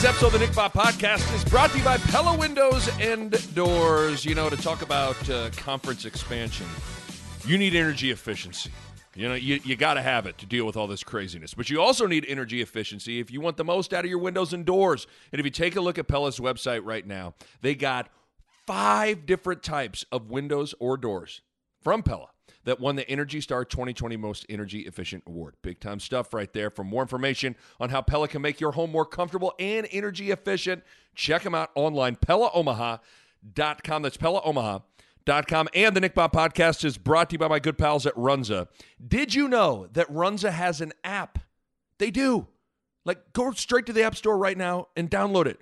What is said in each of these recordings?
Today's episode of the Nick Bob Podcast is brought to you by Pella Windows and Doors. You know, to talk about uh, conference expansion, you need energy efficiency. You know, you, you got to have it to deal with all this craziness. But you also need energy efficiency if you want the most out of your windows and doors. And if you take a look at Pella's website right now, they got five different types of windows or doors from Pella that won the Energy Star 2020 Most Energy Efficient Award. Big time stuff right there. For more information on how Pella can make your home more comfortable and energy efficient, check them out online, PellaOmaha.com. That's PellaOmaha.com. And the Nick Bob podcast is brought to you by my good pals at Runza. Did you know that Runza has an app? They do. Like, go straight to the App Store right now and download it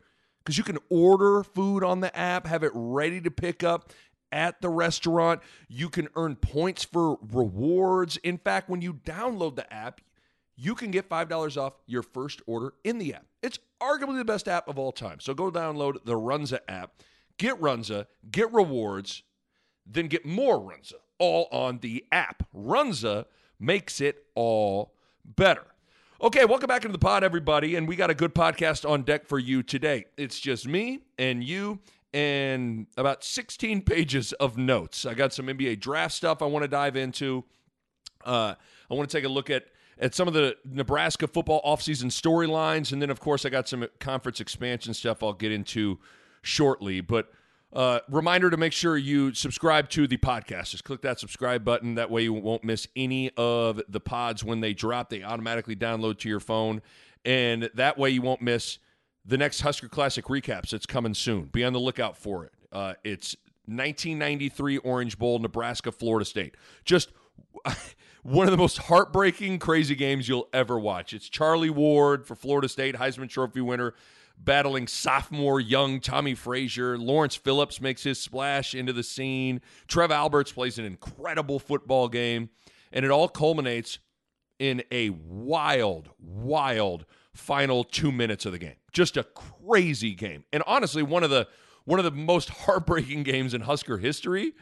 because you can order food on the app, have it ready to pick up at the restaurant. You can earn points for rewards. In fact, when you download the app, you can get $5 off your first order in the app. It's arguably the best app of all time. So go download the Runza app, get Runza, get rewards, then get more Runza, all on the app. Runza makes it all better. Okay, welcome back into the pod, everybody. And we got a good podcast on deck for you today. It's just me and you and about 16 pages of notes. I got some NBA draft stuff I want to dive into. Uh, I want to take a look at at some of the Nebraska football offseason storylines, and then of course I got some conference expansion stuff I'll get into shortly. But uh, reminder to make sure you subscribe to the podcast. Just click that subscribe button. That way you won't miss any of the pods when they drop. They automatically download to your phone, and that way you won't miss the next Husker Classic recaps. It's coming soon. Be on the lookout for it. Uh, it's 1993 Orange Bowl, Nebraska, Florida State. Just one of the most heartbreaking, crazy games you'll ever watch. It's Charlie Ward for Florida State, Heisman Trophy winner, battling sophomore young Tommie Frazier. Lawrence Phillips makes his splash into the scene. Trev Alberts plays an incredible football game. And it all culminates in a wild, wild final two minutes of the game. Just a crazy game. And honestly, one of the one of the most heartbreaking games in Husker history.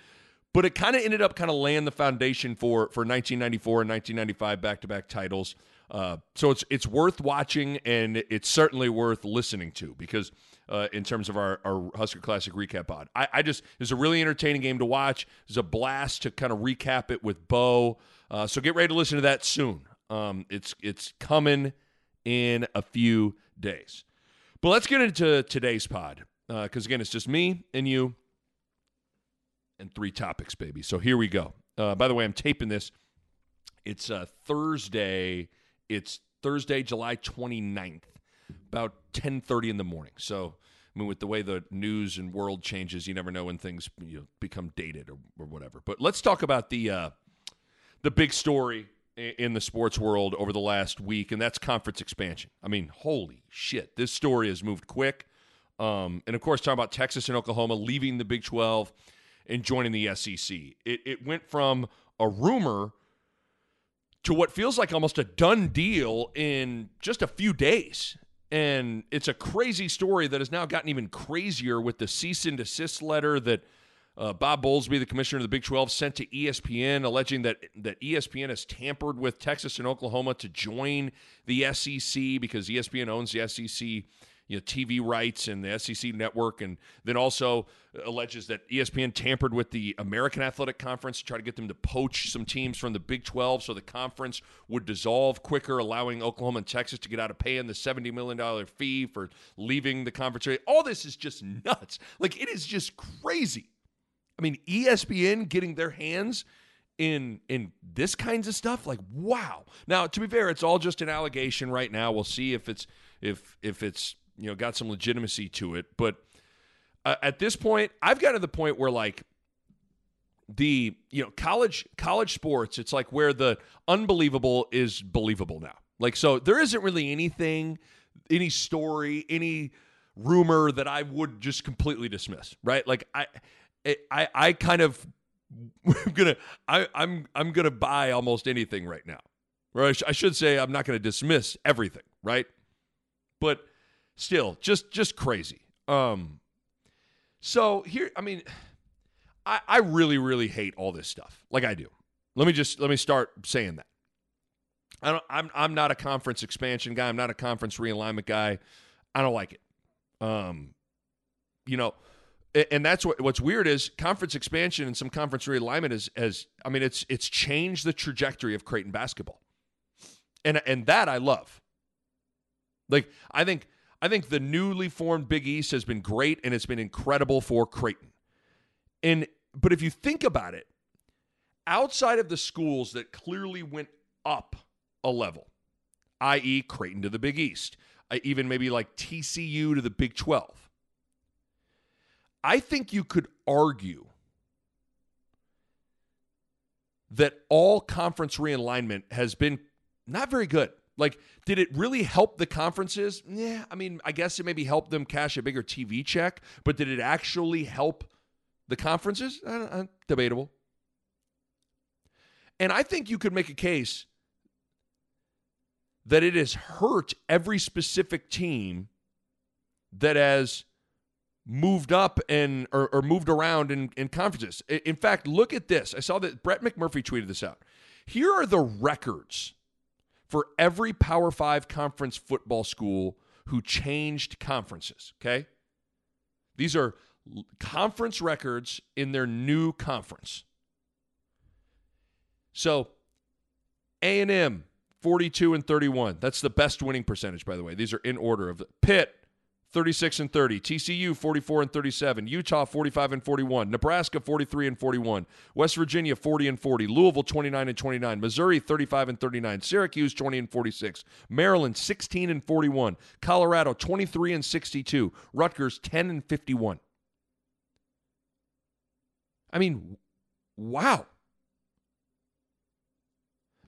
But it kind of ended up kind of laying the foundation for for 1994 and 1995 back to back titles. Uh, so it's it's worth watching and it's certainly worth listening to because uh, in terms of our, our Husker Classic recap pod, I, I just it's a really entertaining game to watch. It's a blast to kind of recap it with Bo. Uh, so get ready to listen to that soon. Um, it's it's coming in a few days. But let's get into today's pod because, uh, again, it's just me and you and three topics, baby. So here we go. Uh, by the way, I'm taping this. It's uh, Thursday. It's Thursday, July 29th, about 10:30 in the morning. So, I mean, with the way the news and world changes, you never know when things you know, become dated or, or whatever. But let's talk about the uh, the big story in the sports world over the last week, and that's conference expansion. I mean, holy shit, this story has moved quick. Um, and of course, talking about Texas and Oklahoma leaving the Big 12 and joining the SEC. It, it went from a rumor to what feels like almost a done deal in just a few days. And it's a crazy story that has now gotten even crazier with the cease and desist letter that – uh, Bob Bowlesby, the commissioner of the Big 12, sent to ESPN alleging that, that ESPN has tampered with Texas and Oklahoma to join the SEC because ESPN owns the SEC you know, TV rights and the SEC network, and then also alleges that ESPN tampered with the American Athletic Conference to try to get them to poach some teams from the Big 12 so the conference would dissolve quicker, allowing Oklahoma and Texas to get out of paying the $70 million fee for leaving the conference. All this is just nuts. Like, it is just crazy. I mean, ESPN getting their hands in in this kinds of stuff like wow. Now to be fair it's all just an allegation right now. We'll see if it's if if it's you know got some legitimacy to it. But uh, at this point i've got to the point where like the you know college college sports it's like where the unbelievable is believable now. Like so there isn't really anything any story any rumor that i would just completely dismiss right? Like i i i kind of i'm gonna i i'm i'm gonna buy almost anything right now or I, sh- I should say i'm not gonna dismiss everything right but still just just crazy um so here i mean I, I really, really hate all this stuff. Like I do. Let me just let me start saying that. I don't I'm I'm not a conference expansion guy. I'm not a conference realignment guy. I don't like it. Um you know, and that's what what's weird is conference expansion and some conference realignment is as I mean it's it's changed the trajectory of Creighton basketball. And and that I love. Like I think I think the newly formed Big East has been great and it's been incredible for Creighton. And but if you think about it, outside of the schools that clearly went up a level, i.e., Creighton to the Big East, even maybe like TCU to the Big 12, I think you could argue that all conference realignment has been not very good. Like, did it really help the conferences? Yeah, I mean, I guess it maybe helped them cash a bigger TV check, but did it actually help the conferences, uh, debatable. And I think you could make a case that it has hurt every specific team that has moved up and or, or moved around in, in conferences. In fact, look at this. I saw that Brett McMurphy tweeted this out. Here are the records for every Power Five conference football school who changed conferences. Okay. These are conference records in their new conference. So A&M 42 and 31. That's the best winning percentage by the way. These are in order of the Pitt 36 and 30, TCU 44 and 37, Utah 45 and 41, Nebraska 43 and 41, West Virginia 40 and 40, Louisville 29 and 29, Missouri 35 and 39, Syracuse 20 and 46, Maryland 16 and 41, Colorado 23 and 62, Rutgers 10 and 51. I mean, wow.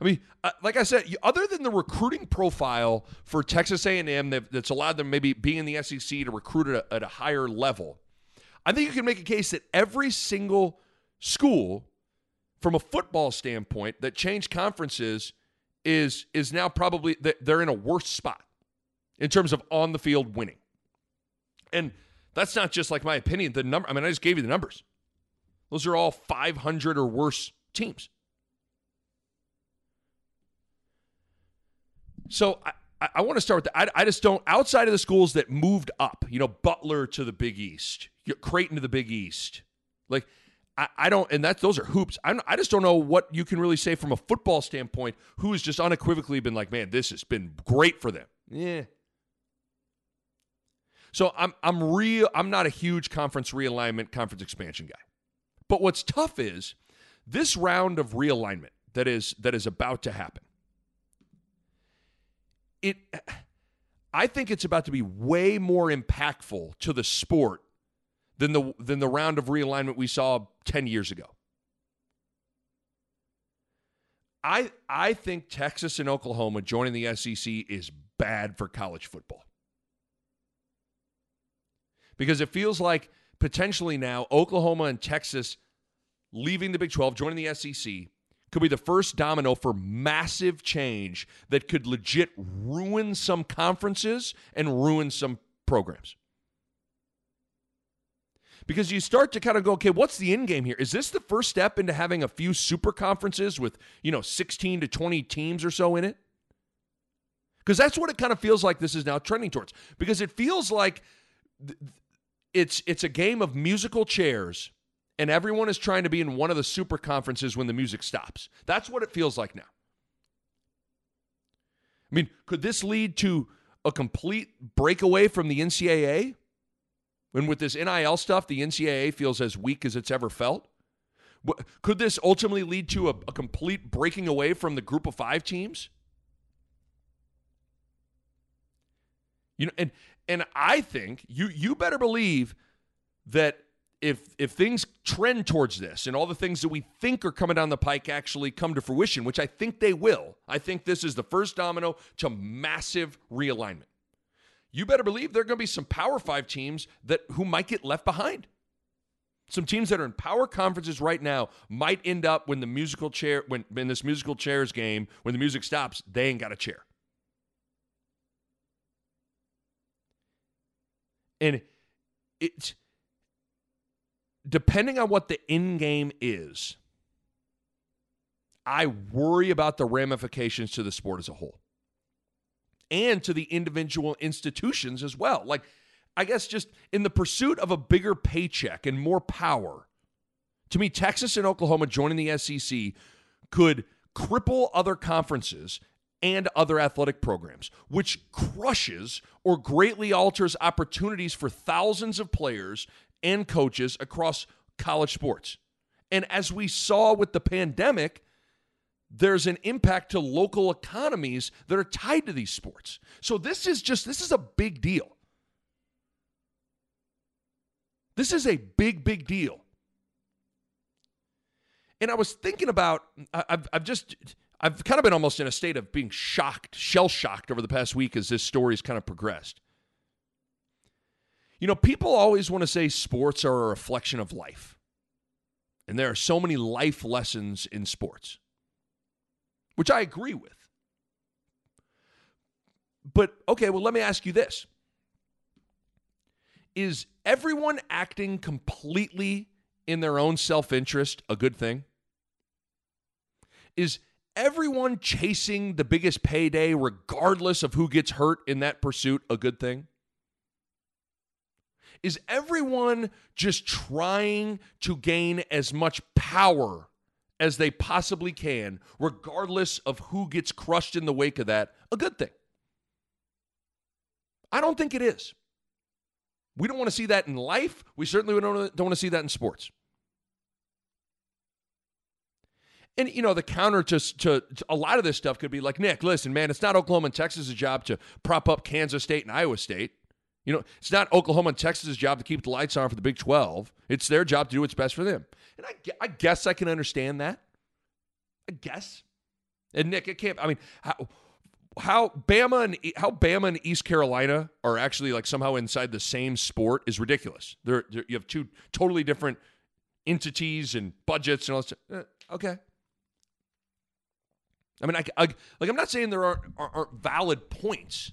I mean, uh, like I said, other than the recruiting profile for Texas A&M that, that's allowed them maybe being in the SEC to recruit at a, at a higher level, I think you can make a case that every single school, from a football standpoint, that changed conferences is is now probably they're in a worse spot in terms of on the field winning. And that's not just like my opinion. The number, I mean, I just gave you the numbers. Those are all 500 or worse teams. So I, I want to start with that. I, I, just don't, outside of the schools that moved up, you know, Butler to the Big East, Creighton to the Big East, like, I, I don't, and that those are hoops. I, I just don't know what you can really say from a football standpoint who has just unequivocally been like, man, this has been great for them. Yeah. So I'm I'm real I'm not a huge conference realignment, conference expansion guy. But what's tough is this round of realignment that is that is about to happen. It I think it's about to be way more impactful to the sport than the than the round of realignment we saw 10 years ago. I I think Texas and Oklahoma joining the SEC is bad for college football. Because it feels like potentially now Oklahoma and Texas leaving the Big 12, joining the SEC, could be the first domino for massive change that could legit ruin some conferences and ruin some programs. Because you start to kind of go, okay, what's the end game here? Is this the first step into having a few super conferences with, you know, 16 to 20 teams or so in it? Because that's what it kind of feels like this is now trending towards. Because it feels like it's it's a game of musical chairs and everyone is trying to be in one of the super conferences when the music stops. That's what it feels like now. I mean, could this lead to a complete breakaway from the NCAA? When with this NIL stuff, the NCAA feels as weak as it's ever felt? Could this ultimately lead to a, a complete breaking away from the group of five teams? You know, and and I think you you better believe that if if things trend towards this and all the things that we think are coming down the pike actually come to fruition, which I think they will, I think this is the first domino to massive realignment. You better believe there are going to be some Power 5 teams that who might get left behind. Some teams that are in power conferences right now might end up when the musical chair when in this musical chairs game, when the music stops, they ain't got a chair. And it's depending on what the end game is, I worry about the ramifications to the sport as a whole and to the individual institutions as well. Like, I guess just in the pursuit of a bigger paycheck and more power, to me, Texas and Oklahoma joining the SEC could cripple other conferences and other athletic programs, which crushes or greatly alters opportunities for thousands of players and coaches across college sports. And as we saw with the pandemic, there's an impact to local economies that are tied to these sports. So this is just this is a big deal. This is a big big deal. And I was thinking about I've I've just I've kind of been almost in a state of being shocked, shell shocked over the past week as this story has kind of progressed. You know, people always want to say sports are a reflection of life. And there are so many life lessons in sports, which I agree with. But okay, well, let me ask you this Is everyone acting completely in their own self interest a good thing? Is everyone chasing the biggest payday, regardless of who gets hurt in that pursuit, a good thing? Is everyone just trying to gain as much power as they possibly can, regardless of who gets crushed in the wake of that, a good thing? I don't think it is. We don't want to see that in life. We certainly don't, want to see that in sports. And you know the counter to, to, to a lot of this stuff could be like Nick. Listen, man, it's not Oklahoma and Texas' job to prop up Kansas State and Iowa State. You know, it's not Oklahoma and Texas' job to keep the lights on for the Big 12. It's their job to do what's best for them. And I, I guess I can understand that. I guess. And Nick, it can't, I mean, how, how Bama and how Bama and East Carolina are actually like somehow inside the same sport is ridiculous. They're, they're you have two totally different entities and budgets and all this. Uh, okay. I mean, I, I, like I'm not saying there aren't, aren't valid points,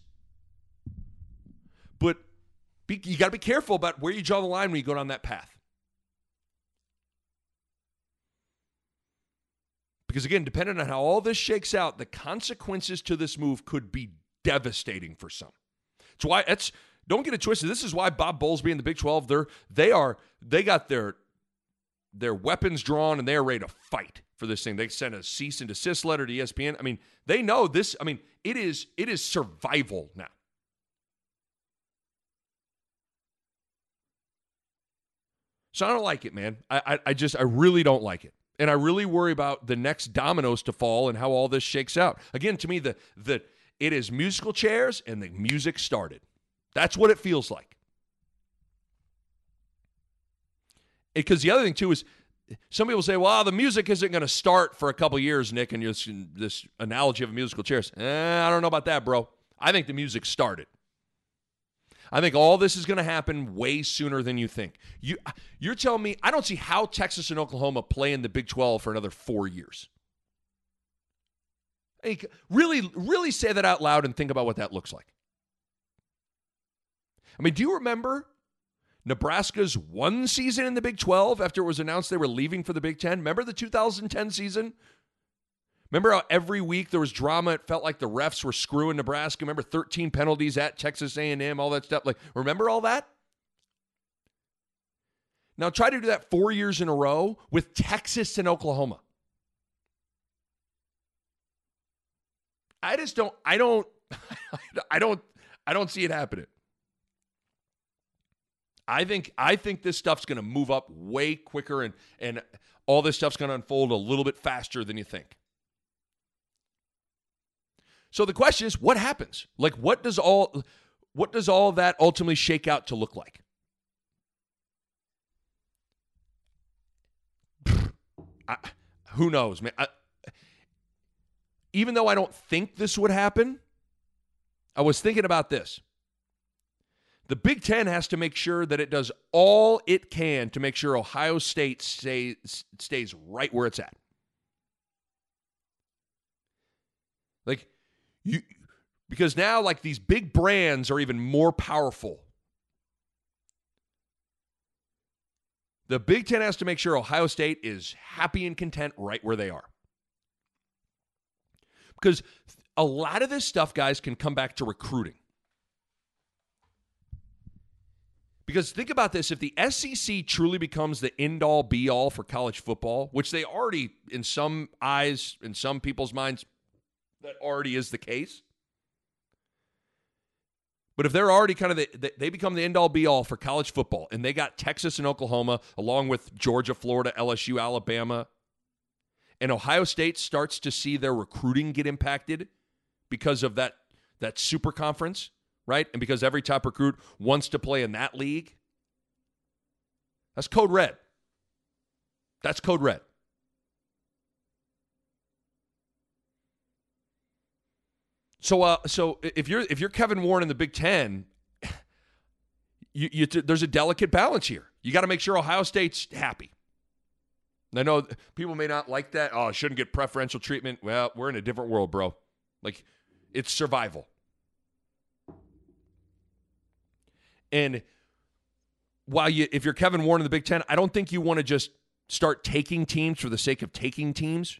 be, you got to be careful about where you draw the line when you go down that path. Because again, depending on how all this shakes out, the consequences to this move could be devastating for some. That's why it's don't get it twisted. This is why Bob Bowlesby and the Big 12, they're they are they got their their weapons drawn and they are ready to fight for this thing. They sent a cease and desist letter to ESPN. I mean, they know this. I mean, it is it is survival now. So I don't like it, man. I, I, I just, I really don't like it. And I really worry about the next dominoes to fall and how all this shakes out. Again, to me, the, the, it is musical chairs and the music started. That's what it feels like. Because the other thing, too, is some people say, well, the music isn't going to start for a couple years, Nick, and this, this analogy of musical chairs. Eh, I don't know about that, bro. I think the music started. I think all this is going to happen way sooner than you think. You, you're telling me I don't see how Texas and Oklahoma play in the Big 12 for another four years. Hey, really, really say that out loud and think about what that looks like. I mean, do you remember Nebraska's one season in the Big 12 after it was announced they were leaving for the Big 10? Remember the 2010 season Remember how every week there was drama? It felt like the refs were screwing Nebraska. Remember 13 penalties at Texas A&M, all that stuff. Like, remember all that? Now try to do that four years in a row with Texas and Oklahoma. I just don't. I don't. I don't. I don't see it happening. I think. I think this stuff's going to move up way quicker, and and all this stuff's going to unfold a little bit faster than you think. So the question is, what happens? Like, what does all what does all that ultimately shake out to look like? I, who knows, man? I, even though I don't think this would happen, I was thinking about this. The Big Ten has to make sure that it does all it can to make sure Ohio State stays, stays right where it's at. Like, you, because now, like, these big brands are even more powerful. The Big Ten has to make sure Ohio State is happy and content right where they are. Because a lot of this stuff, guys, can come back to recruiting. Because think about this if the SEC truly becomes the end all be all for college football, which they already, in some eyes, in some people's minds, that already is the case. But if they're already kind of the, they become the end all be all for college football, and they got Texas and Oklahoma, along with Georgia, Florida, LSU, Alabama, and Ohio State starts to see their recruiting get impacted because of that that super conference, right? And because every top recruit wants to play in that league. That's code red. That's code red. So, uh, so if you're if you're Kevin Warren in the Big Ten, you, you there's a delicate balance here. You got to make sure Ohio State's happy. I know people may not like that. Oh, shouldn't get preferential treatment. Well, we're in a different world, bro. Like, it's survival. And while you, if you're Kevin Warren in the Big Ten, I don't think you want to just start taking teams for the sake of taking teams.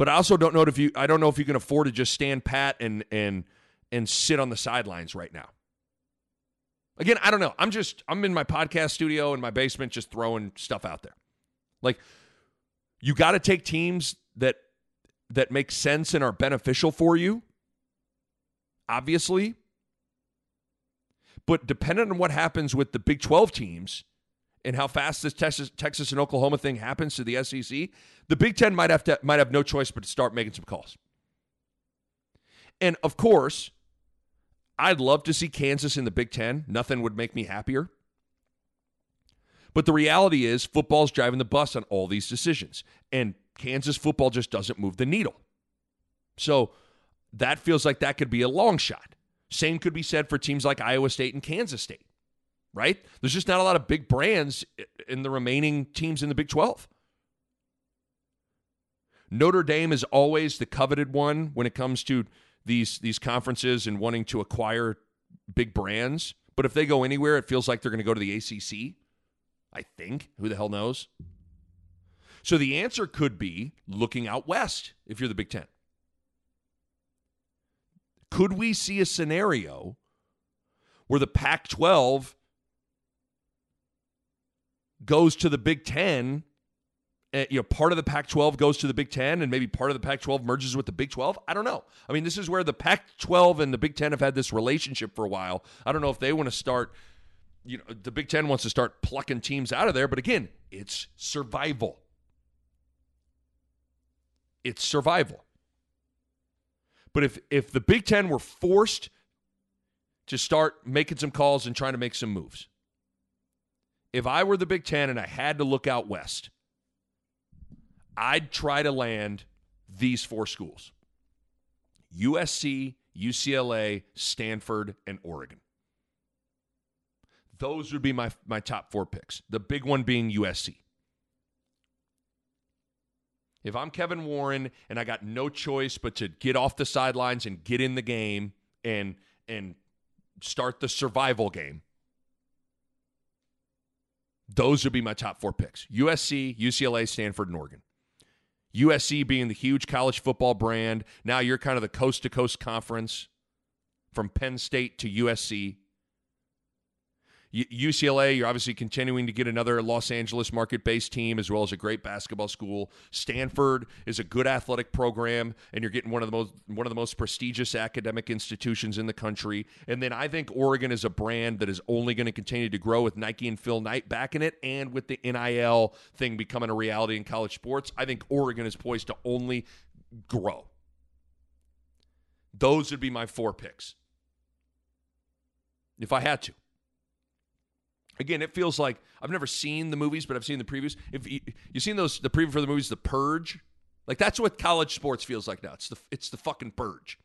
But I also don't know if you I don't know if you can afford to just stand pat and and and sit on the sidelines right now. Again, I don't know. I'm just I'm in my podcast studio in my basement just throwing stuff out there. Like you got to take teams that that make sense and are beneficial for you. Obviously. But depending on what happens with the Big 12 teams, and how fast this Texas, Texas and Oklahoma thing happens to the SEC, the Big Ten might have to might have no choice but to start making some calls. And of course, I'd love to see Kansas in the Big Ten. Nothing would make me happier. But the reality is, football's driving the bus on all these decisions, and Kansas football just doesn't move the needle. So that feels like that could be a long shot. Same could be said for teams like Iowa State and Kansas State right? There's just not a lot of big brands in the remaining teams in the Big 12. Notre Dame is always the coveted one when it comes to these these conferences and wanting to acquire big brands. But if they go anywhere, it feels like they're going to go to the ACC. I think. Who the hell knows? So the answer could be looking out west if you're the Big Ten. Could we see a scenario where the Pac 12 goes to the Big Ten, uh, you know, part of the Pac 12 goes to the Big Ten and maybe part of the Pac 12 merges with the Big 12. I don't know. I mean, this is where the Pac 12 and the Big Ten have had this relationship for a while. I don't know if they want to start, you know, the Big Ten wants to start plucking teams out of there. But again, it's survival. It's survival. But if if the Big Ten were forced to start making some calls and trying to make some moves, if I were the Big Ten and I had to look out west, I'd try to land these four schools USC, UCLA, Stanford, and Oregon. Those would be my, my top four picks. The big one being USC. If I'm Kevin Warren and I got no choice but to get off the sidelines and get in the game and and start the survival game, those would be my top four picks USC, UCLA, Stanford, and Oregon. USC being the huge college football brand. Now you're kind of the coast to coast conference from Penn State to USC. UCLA, you're obviously continuing to get another Los Angeles market based team as well as a great basketball school. Stanford is a good athletic program, and you're getting one of the most one of the most prestigious academic institutions in the country. And then I think Oregon is a brand that is only going to continue to grow with Nike and Phil Knight backing it, and with the NIL thing becoming a reality in college sports. I think Oregon is poised to only grow. Those would be my four picks if I had to. Again, it feels like I've never seen the movies, but I've seen the previews. If you, you've seen those, the preview for the movies, The Purge, like that's what college sports feels like now. It's the it's the fucking purge.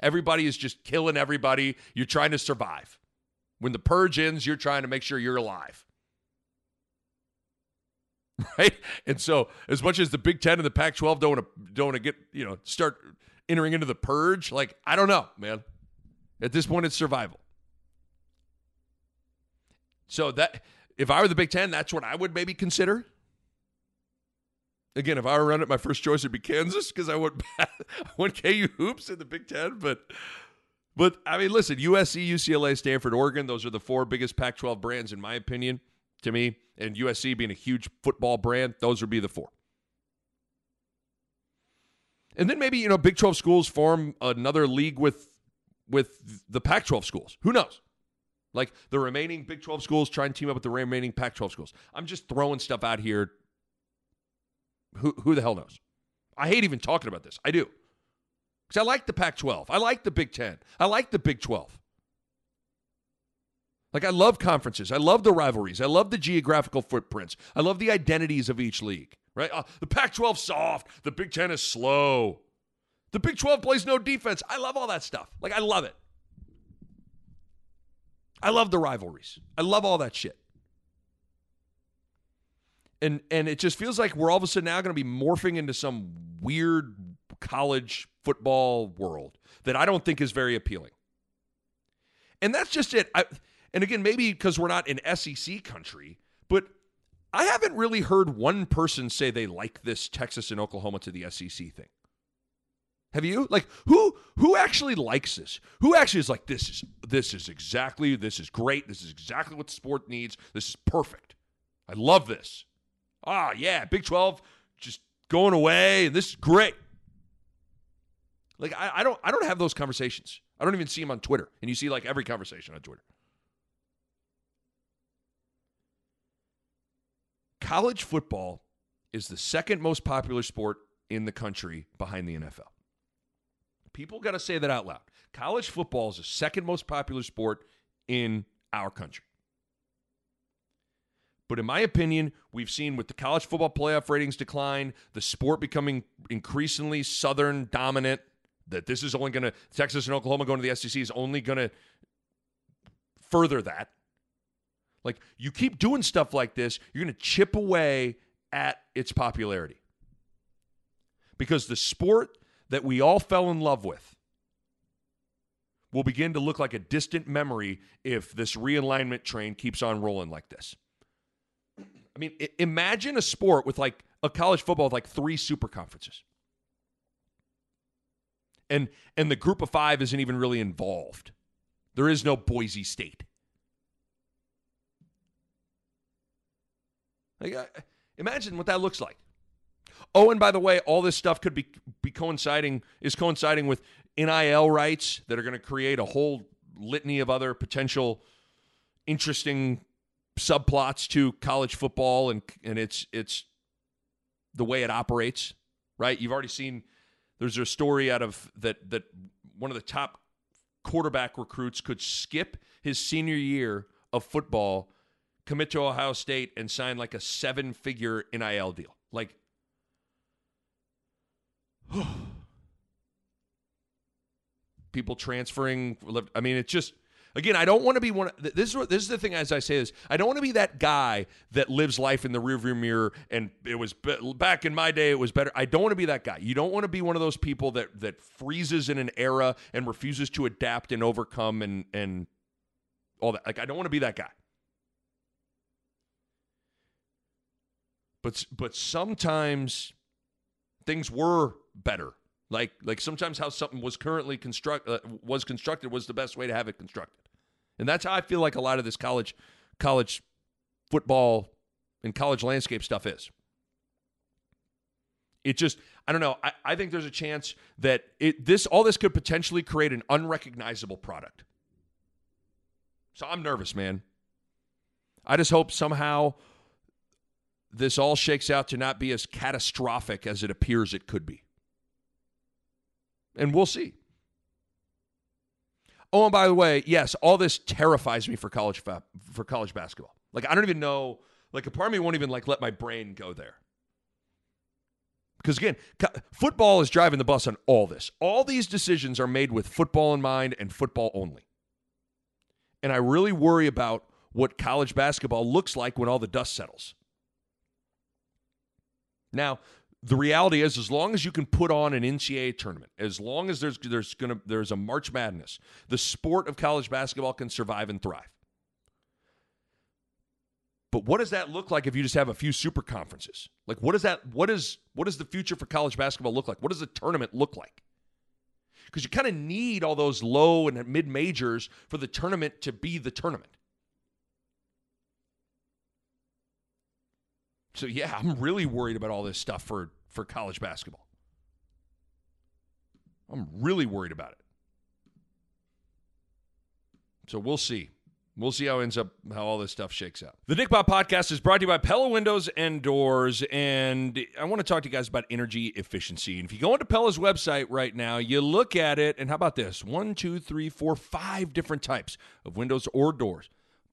Everybody is just killing everybody. You're trying to survive. When the purge ends, you're trying to make sure you're alive. Right? And so, as much as the Big Ten and the Pac 12 don't want to don't want to get, you know, start entering into the purge, like, I don't know, man. At this point, it's survival. So that if I were the Big Ten, that's what I would maybe consider. Again, if I were running it, my first choice would be Kansas because I want I want KU hoops in the Big Ten. But but I mean, listen, USC, UCLA, Stanford, Oregon, those are the four biggest Pac-12 brands in my opinion. To me, and USC being a huge football brand, those would be the four. And then maybe you know Big 12 schools form another league with with the Pac 12 schools. Who knows? Like the remaining Big 12 schools try and team up with the remaining Pac 12 schools. I'm just throwing stuff out here. Who, who the hell knows? I hate even talking about this. I do. Because I like the Pac 12. I like the Big 10. I like the Big 12. Like, I love conferences. I love the rivalries. I love the geographical footprints. I love the identities of each league, right? Uh, the Pac 12 soft. The Big 10 is slow. The Big 12 plays no defense. I love all that stuff. Like, I love it. I love the rivalries. I love all that shit. And and it just feels like we're all of a sudden now going to be morphing into some weird college football world that I don't think is very appealing. And that's just it. I, and again, maybe because we're not in SEC country, but I haven't really heard one person say they like this Texas and Oklahoma to the SEC thing. Have you? Like who who actually likes this? Who actually is like this is this is exactly this is great. This is exactly what the sport needs. This is perfect. I love this. Ah, yeah, Big 12 just going away. and This is great. Like I, I don't I don't have those conversations. I don't even see them on Twitter. And you see like every conversation on Twitter. College football is the second most popular sport in the country behind the NFL. People got to say that out loud. College football is the second most popular sport in our country. But in my opinion, we've seen with the college football playoff ratings decline, the sport becoming increasingly Southern dominant, that this is only going to, Texas and Oklahoma going to the SEC is only going to further that. Like, you keep doing stuff like this, you're going to chip away at its popularity. Because the sport that we all fell in love with will begin to look like a distant memory if this realignment train keeps on rolling like this. I mean, imagine a sport with like a college football with like three super conferences. And and the group of 5 isn't even really involved. There is no Boise State. Like, uh, imagine what that looks like. Oh, and by the way, all this stuff could be be coinciding is coinciding with NIL rights that are going to create a whole litany of other potential interesting subplots to college football and and it's it's the way it operates, right? You've already seen there's a story out of that that one of the top quarterback recruits could skip his senior year of football, commit to Ohio State and sign like a seven-figure NIL deal. Like people transferring. I mean, it's just again. I don't want to be one. This is what, this is the thing. As I say this, I don't want to be that guy that lives life in the rearview mirror. And it was back in my day. It was better. I don't want to be that guy. You don't want to be one of those people that that freezes in an era and refuses to adapt and overcome and and all that. Like I don't want to be that guy. But but sometimes things were better. Like like sometimes how something was currently construct uh, was constructed was the best way to have it constructed, and that's how I feel like a lot of this college college football and college landscape stuff is. It just I don't know. I, I think there's a chance that it this all this could potentially create an unrecognizable product. So I'm nervous, man. I just hope somehow this all shakes out to not be as catastrophic as it appears it could be. And we'll see. Oh, and by the way, yes, all this terrifies me for college fa- for college basketball. Like I don't even know. Like a part of me won't even like let my brain go there. Because again, football is driving the bus on all this. All these decisions are made with football in mind and football only. And I really worry about what college basketball looks like when all the dust settles. Now, the reality is as long as you can put on an NCAA tournament, as long as there's there's to there's a March Madness, the sport of college basketball can survive and thrive. But what does that look like if you just have a few super conferences? Like what does that what is what does the future for college basketball look like? What does the tournament look like? Because you kind of need all those low and mid majors for the tournament to be the tournament. So yeah, I'm really worried about all this stuff for for college basketball. I'm really worried about it. So we'll see. We'll see how ends up how all this stuff shakes out. The Nick Bob podcast is brought to you by Pella Windows and Doors, and I want to talk to you guys about energy efficiency. And if you go onto Pella's website right now, you look at it, and how about this? One, two, three, four, five different types of windows or doors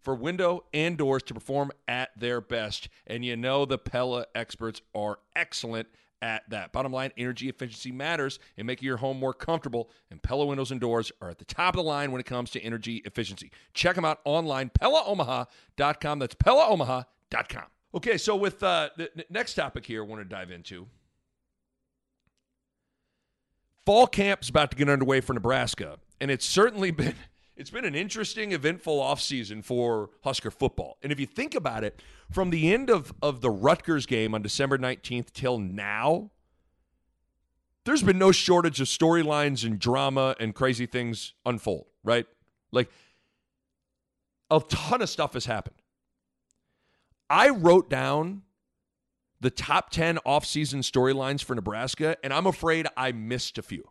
for window and doors to perform at their best. And you know the Pella experts are excellent at that. Bottom line, energy efficiency matters in making your home more comfortable, and Pella windows and doors are at the top of the line when it comes to energy efficiency. Check them out online, PellaOmaha.com. That's PellaOmaha.com. Okay, so with uh, the next topic here, I want to dive into. Fall camp's about to get underway for Nebraska, and it's certainly been it's been an interesting, eventful offseason for Husker football. And if you think about it, from the end of, of the Rutgers game on December 19th till now, there's been no shortage of storylines and drama and crazy things unfold, right? Like, a ton of stuff has happened. I wrote down the top 10 offseason storylines for Nebraska, and I'm afraid I missed a few.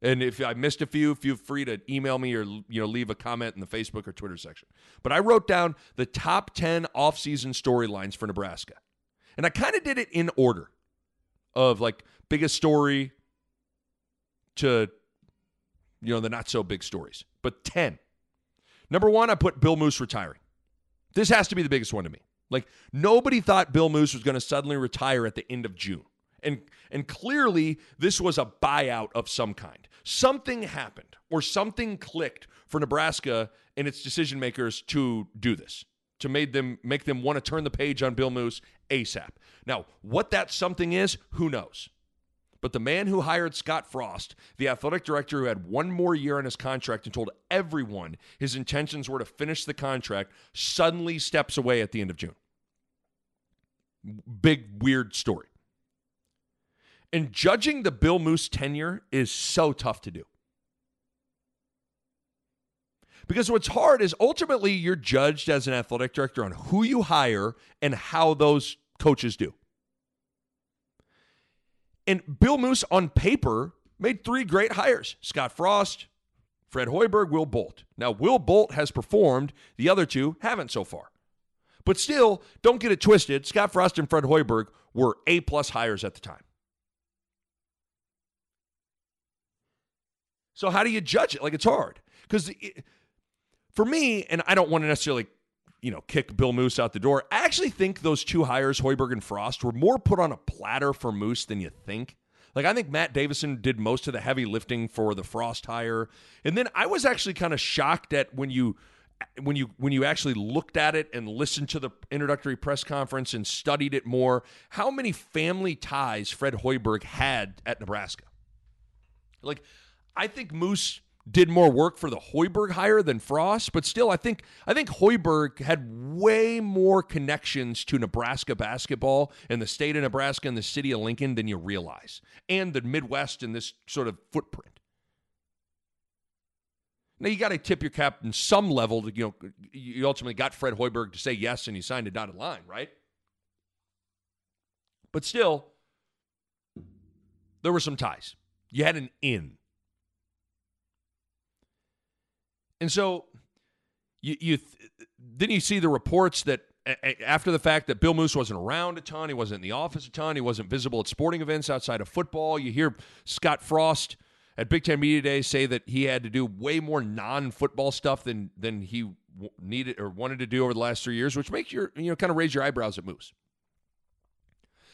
And if I missed a few, feel free to email me or you know leave a comment in the Facebook or Twitter section. But I wrote down the top 10 offseason storylines for Nebraska. And I kind of did it in order of like biggest story to you know the not so big stories. But 10. Number 1, I put Bill Moos retiring. This has to be the biggest one to me. Like nobody thought Bill Moos was going to suddenly retire at the end of June. And and clearly this was a buyout of some kind. Something happened or something clicked for Nebraska and its decision makers to do this, to make them make them want to turn the page on Bill Moos ASAP. Now, what that something is, who knows? But the man who hired Scott Frost, the athletic director who had one more year on his contract and told everyone his intentions were to finish the contract, suddenly steps away at the end of June. Big, weird story. And judging the Bill Moos tenure is so tough to do. Because what's hard is ultimately you're judged as an athletic director on who you hire and how those coaches do. And Bill Moos on paper, made three great hires Scott Frost, Fred Hoiberg, Will Bolt. Now, Will Bolt has performed, the other two haven't so far. But still, don't get it twisted. Scott Frost and Fred Hoiberg were A plus hires at the time. So how do you judge it? Like it's hard because for me, and I don't want to necessarily, you know, kick Bill Moos out the door. I actually think those two hires, Hoiberg and Frost, were more put on a platter for Moos than you think. Like I think Matt Davison did most of the heavy lifting for the Frost hire, and then I was actually kind of shocked at when you when you when you actually looked at it and listened to the introductory press conference and studied it more, how many family ties Fred Hoiberg had at Nebraska. Like I think Moos did more work for the Hoiberg hire than Frost, but still, I think I think Hoiberg had way more connections to Nebraska basketball and the state of Nebraska and the city of Lincoln than you realize, and the Midwest in this sort of footprint. Now you got to tip your cap in some level. To, you know, you ultimately got Fred Hoiberg to say yes, and you signed a dotted line, right? But still, there were some ties. You had an in. And so you, you th- then you see the reports that after the fact that Bill Moos wasn't around a ton, he wasn't in the office a ton, he wasn't visible at sporting events outside of football. You hear Scott Frost at Big Ten Media Day say that he had to do way more non-football stuff than than he needed or wanted to do over the last three years, which makes your you know kind of raise your eyebrows at Moos.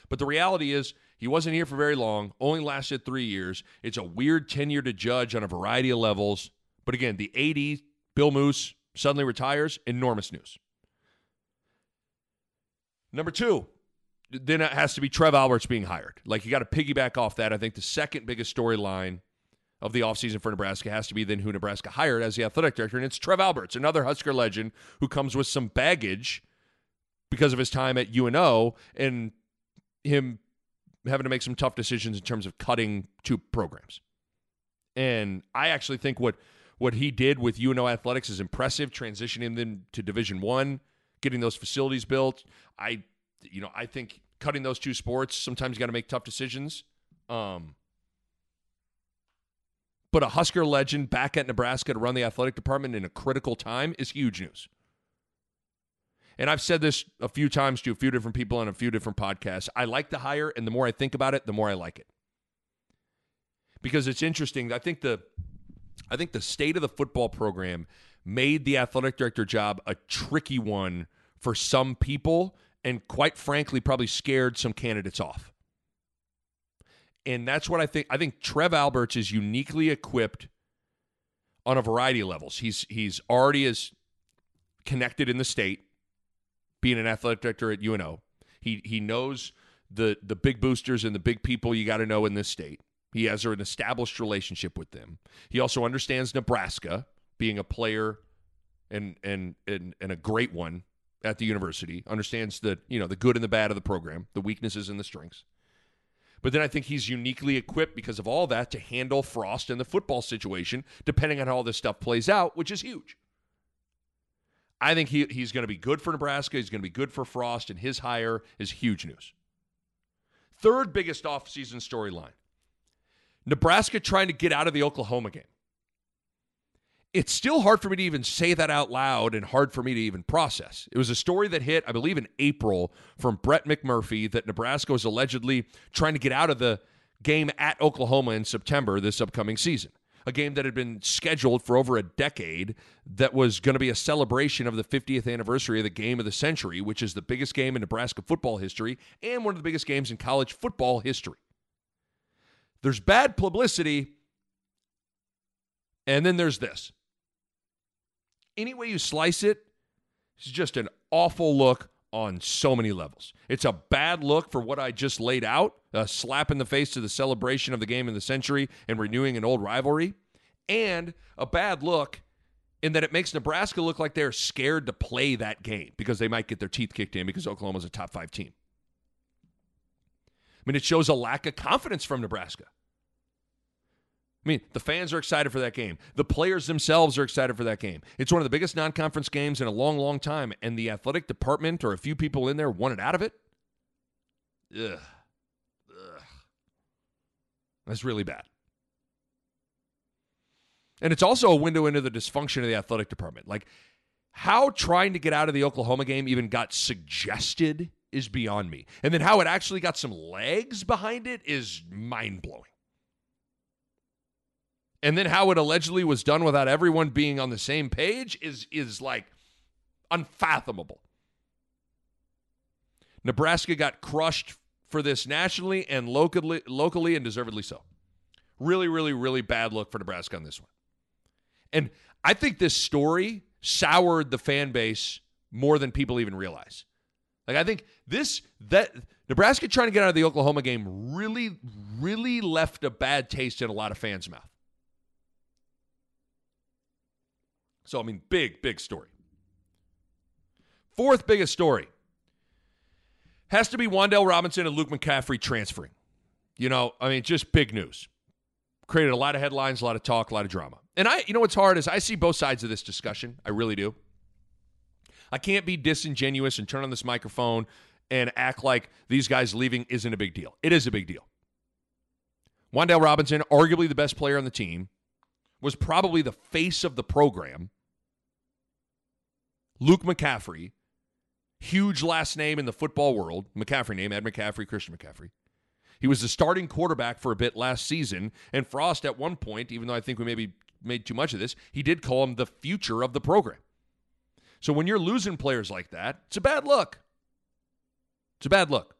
But the reality is he wasn't here for very long, only lasted three years. It's a weird tenure to judge on a variety of levels. But again, the AD, Bill Moos, suddenly retires, enormous news. Number two, then it has to be Trev Alberts being hired. Like you got to piggyback off that. I think the second biggest storyline of the offseason for Nebraska has to be then who Nebraska hired as the athletic director, and it's Trev Alberts, another Husker legend who comes with some baggage because of his time at UNO and him having to make some tough decisions in terms of cutting two programs. And I actually think what what he did with UNO athletics is impressive, transitioning them to Division One, getting those facilities built. I, you know, I think cutting those two sports sometimes you got to make tough decisions. Um, but a Husker legend back at Nebraska to run the athletic department in a critical time is huge news. And I've said this a few times to a few different people on a few different podcasts. I like the hire, and the more I think about it, the more I like it. Because it's interesting. I think the I think the state of the football program made the athletic director job a tricky one for some people and quite frankly probably scared some candidates off. And that's what I think I think Trev Alberts is uniquely equipped on a variety of levels. He's he's already as connected in the state being an athletic director at UNO. He he knows the the big boosters and the big people you got to know in this state. He has an established relationship with them. He also understands Nebraska, being a player and and and, and a great one at the university. Understands the you know the good and the bad of the program, the weaknesses and the strengths. But then I think he's uniquely equipped because of all that to handle Frost and the football situation, depending on how all this stuff plays out, which is huge. I think he, he's going to be good for Nebraska. He's going to be good for Frost, and his hire is huge news. Third biggest offseason storyline Nebraska trying to get out of the Oklahoma game. It's still hard for me to even say that out loud and hard for me to even process. It was a story that hit, I believe, in April from Brett McMurphy that Nebraska was allegedly trying to get out of the game at Oklahoma in September this upcoming season a game that had been scheduled for over a decade that was going to be a celebration of the 50th anniversary of the game of the century, which is the biggest game in Nebraska football history and one of the biggest games in college football history. There's bad publicity, and then there's this. Any way you slice it, it's just an awful look on so many levels. It's a bad look for what I just laid out, a slap in the face to the celebration of the game of the century and renewing an old rivalry, and a bad look in that it makes Nebraska look like they're scared to play that game because they might get their teeth kicked in because Oklahoma's a top five team. I mean, it shows a lack of confidence from Nebraska. I mean, the fans are excited for that game. The players themselves are excited for that game. It's one of the biggest non conference games in a long, long time, and the athletic department or a few people in there wanted out of it. Ugh. Ugh. That's really bad. And it's also a window into the dysfunction of the athletic department. Like, how trying to get out of the Oklahoma game even got suggested is beyond me. And then how it actually got some legs behind it is mind blowing and then how it allegedly was done without everyone being on the same page is is like unfathomable. Nebraska got crushed for this nationally and locally locally and deservedly so. Really really really bad look for Nebraska on this one. And I think this story soured the fan base more than people even realize. Like I think this that Nebraska trying to get out of the Oklahoma game really really left a bad taste in a lot of fans' mouth. So, I mean, big, big story. Fourth biggest story has to be Wan'Dale Robinson and Luke McCaffrey transferring. You know, I mean, just big news. Created a lot of headlines, a lot of talk, a lot of drama. And I, you know, what's hard is I see both sides of this discussion. I really do. I can't be disingenuous and turn on this microphone and act like these guys leaving isn't a big deal. It is a big deal. Wan'Dale Robinson, arguably the best player on the team, was probably the face of the program. Luke McCaffrey, huge last name in the football world, McCaffrey name, Ed McCaffrey, Christian McCaffrey. He was the starting quarterback for a bit last season, and Frost at one point, even though I think we maybe made too much of this, he did call him the future of the program. So when you're losing players like that, it's a bad look. It's a bad look.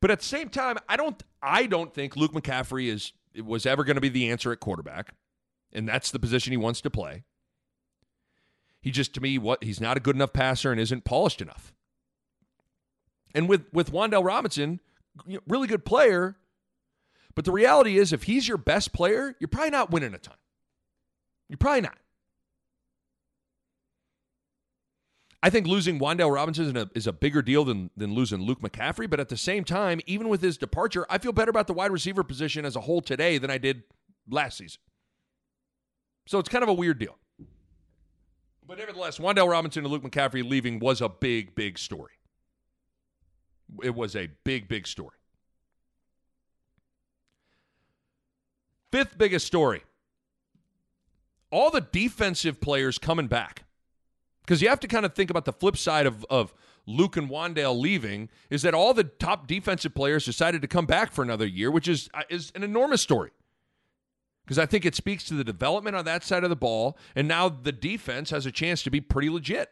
But at the same time, I don't I don't think Luke McCaffrey is was ever going to be the answer at quarterback, and that's the position he wants to play. He just to me what he's not a good enough passer and isn't polished enough. And with with Wan'Dale Robinson, really good player, but the reality is if he's your best player, you're probably not winning a ton. You're probably not. I think losing Wan'Dale Robinson is a, is a bigger deal than, than losing Luke McCaffrey. But at the same time, even with his departure, I feel better about the wide receiver position as a whole today than I did last season. So it's kind of a weird deal. But nevertheless, Wan'Dale Robinson and Luke McCaffrey leaving was a big, big story. It was a big, big story. Fifth biggest story all the defensive players coming back. Because you have to kind of think about the flip side of, of Luke and Wan'Dale leaving is that all the top defensive players decided to come back for another year, which is uh, is an enormous story. Because I think it speaks to the development on that side of the ball, and now the defense has a chance to be pretty legit.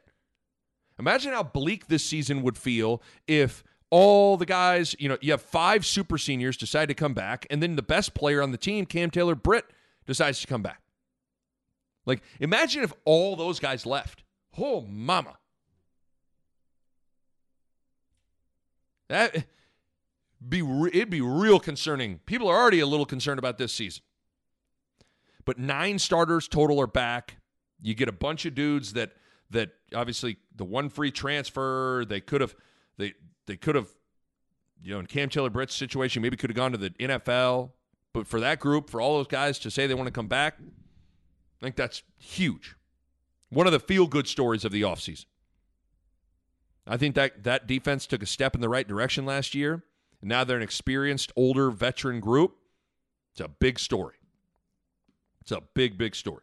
Imagine how bleak this season would feel if all the guys, you know, you have five super seniors decide to come back, and then the best player on the team, Cam Taylor Britt, decides to come back. Like, imagine if all those guys left. Oh, mama. That be it'd be real concerning. People are already a little concerned about this season. But nine starters total are back. You get a bunch of dudes that that obviously the one free transfer they could have they they could have you know in Cam Taylor Britt's situation maybe could have gone to the NFL. But for that group, for all those guys to say they want to come back, I think that's huge. One of the feel good stories of the offseason. I think that that defense took a step in the right direction last year. Now they're an experienced, older veteran group. It's a big story. It's a big, big story.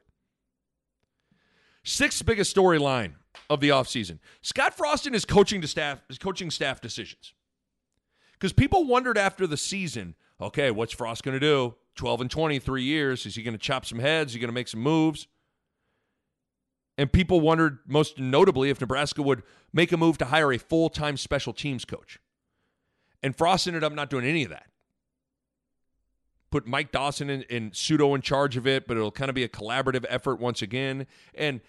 Sixth biggest storyline of the offseason. Scott Frost and his coaching to staff his coaching staff decisions. Because people wondered after the season, okay, what's Frost going to do? 12 and 20, three years. Is he going to chop some heads? Is he going to make some moves? And people wondered, most notably, if Nebraska would make a move to hire a full time special teams coach. And Frost ended up not doing any of that. Put Mike Dawson and, pseudo in charge of it, but it'll kind of be a collaborative effort once again. And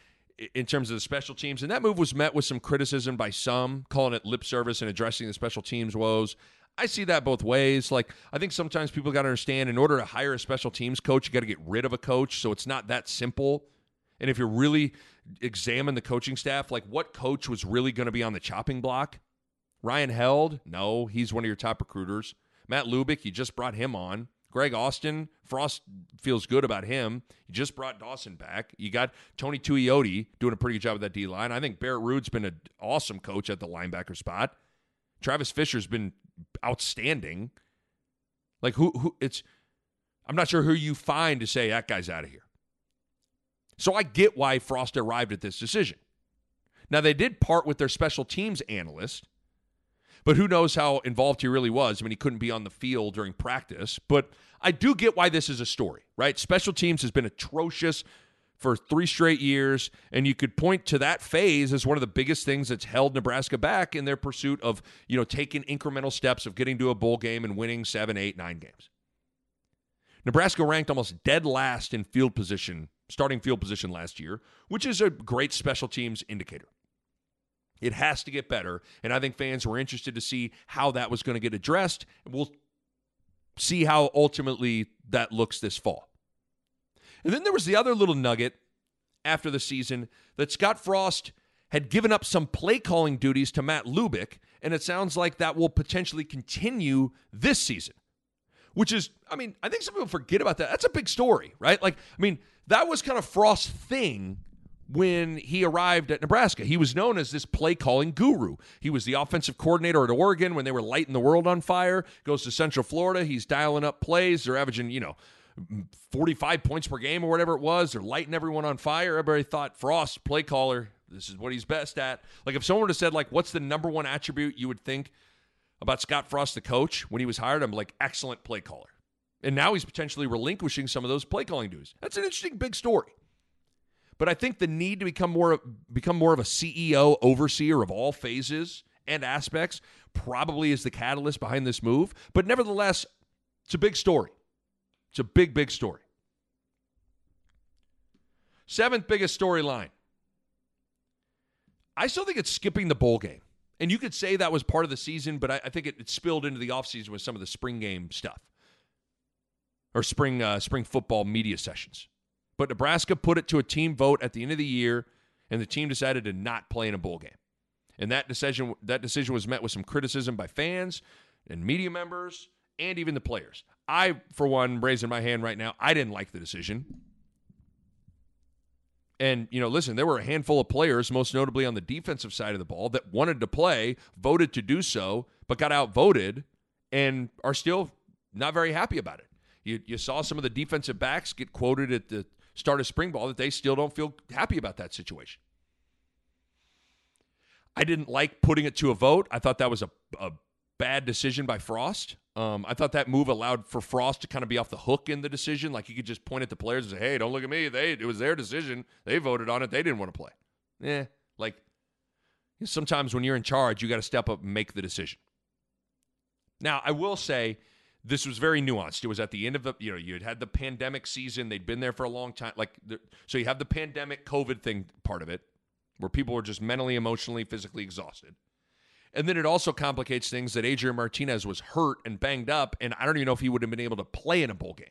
in terms of the special teams, and that move was met with some criticism by some, calling it lip service and addressing the special teams woes. I see that both ways. Like, I think sometimes people got to understand in order to hire a special teams coach, you got to get rid of a coach. So it's not that simple. And if you're really examine the coaching staff, like what coach was really going to be on the chopping block? Ryan Held? No, he's one of your top recruiters. Matt Lubick, you just brought him on. Greg Austin, Frost feels good about him. You just brought Dawson back. You got Tony Tuioti doing a pretty good job with that D line. I think Barrett Ruud's been an awesome coach at the linebacker spot. Travis Fisher's been outstanding. Like who who it's I'm not sure who you find to say that guy's out of here. So I get why Frost arrived at this decision. Now, they did part with their special teams analyst, but who knows how involved he really was. I mean, he couldn't be on the field during practice, but I do get why this is a story, right? Special teams has been atrocious for three straight years, and you could point to that phase as one of the biggest things that's held Nebraska back in their pursuit of, you know, taking incremental steps of getting to a bowl game and winning seven, eight, nine games. Nebraska ranked almost dead last in field position starting field position last year, which is a great special teams indicator. It has to get better, and I think fans were interested to see how that was going to get addressed. We'll see how ultimately that looks this fall. And then there was the other little nugget after the season that Scott Frost had given up some play calling duties to Matt Lubick, and it sounds like that will potentially continue this season. Which is, I mean, I think some people forget about that. That's a big story, right? Like, I mean, that was kind of Frost's thing when he arrived at Nebraska. He was known as this play calling guru. He was the offensive coordinator at Oregon when they were lighting the world on fire. Goes to Central Florida. He's dialing up plays. They're averaging, you know, 45 points per game or whatever it was. They're lighting everyone on fire. Everybody thought Frost, play caller, this is what he's best at. Like if someone would have said, like, what's the number one attribute you would think about Scott Frost, the coach, when he was hired? I'm like, excellent play caller. And now he's potentially relinquishing some of those play calling duties. That's an interesting big story. But I think the need to become more become more of a CEO overseer of all phases and aspects probably is the catalyst behind this move. But nevertheless, it's a big story. It's a big, big story. Seventh biggest storyline. I still think it's skipping the bowl game. And you could say that was part of the season, but I, I think it, it, spilled into the offseason with some of the spring game stuff or spring uh, spring football media sessions. But Nebraska put it to a team vote at the end of the year, and the team decided to not play in a bowl game. And that decision that decision was met with some criticism by fans and media members and even the players. I, for one, raising my hand right now, I didn't like the decision. And, you know, listen, there were a handful of players, most notably on the defensive side of the ball, that wanted to play, voted to do so, but got outvoted and are still not very happy about it. You, you saw some of the defensive backs get quoted at the start of spring ball that they still don't feel happy about that situation. I didn't like putting it to a vote. I thought that was a, a bad decision by Frost. Um, I thought that move allowed for Frost to kind of be off the hook in the decision. Like he could just point at the players and say, "Hey, don't look at me. They it was their decision. They voted on it. They didn't want to play." Yeah, like sometimes when you're in charge, you got to step up and make the decision. Now, I will say this was very nuanced. It was at the end of the, you know, you had had the pandemic season. They'd been there for a long time. Like, so you have the pandemic COVID thing part of it, where people were just mentally, emotionally, physically exhausted. And then it also complicates things that Adrian Martinez was hurt and banged up, and I don't even know if he would have been able to play in a bowl game.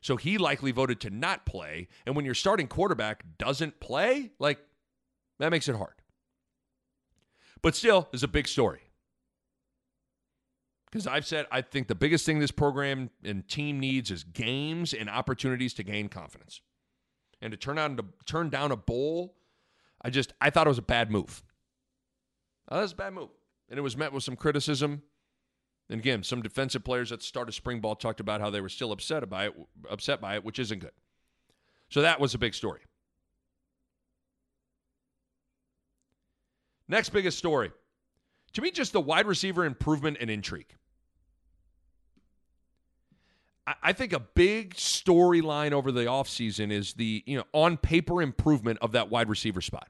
So he likely voted to not play. And when your starting quarterback doesn't play, like, that makes it hard. But still, is a big story. Because I've said I think the biggest thing this program and team needs is games and opportunities to gain confidence. And to turn on to turn down a bowl, I just I thought it was a bad move. that was a bad move. And it was met with some criticism. And again, some defensive players at the start of spring ball talked about how they were still upset about it, upset by it, which isn't good. So that was a big story. Next biggest story. To me, just the wide receiver improvement and intrigue. I think a big storyline over the offseason is the, you know, on paper improvement of that wide receiver spot,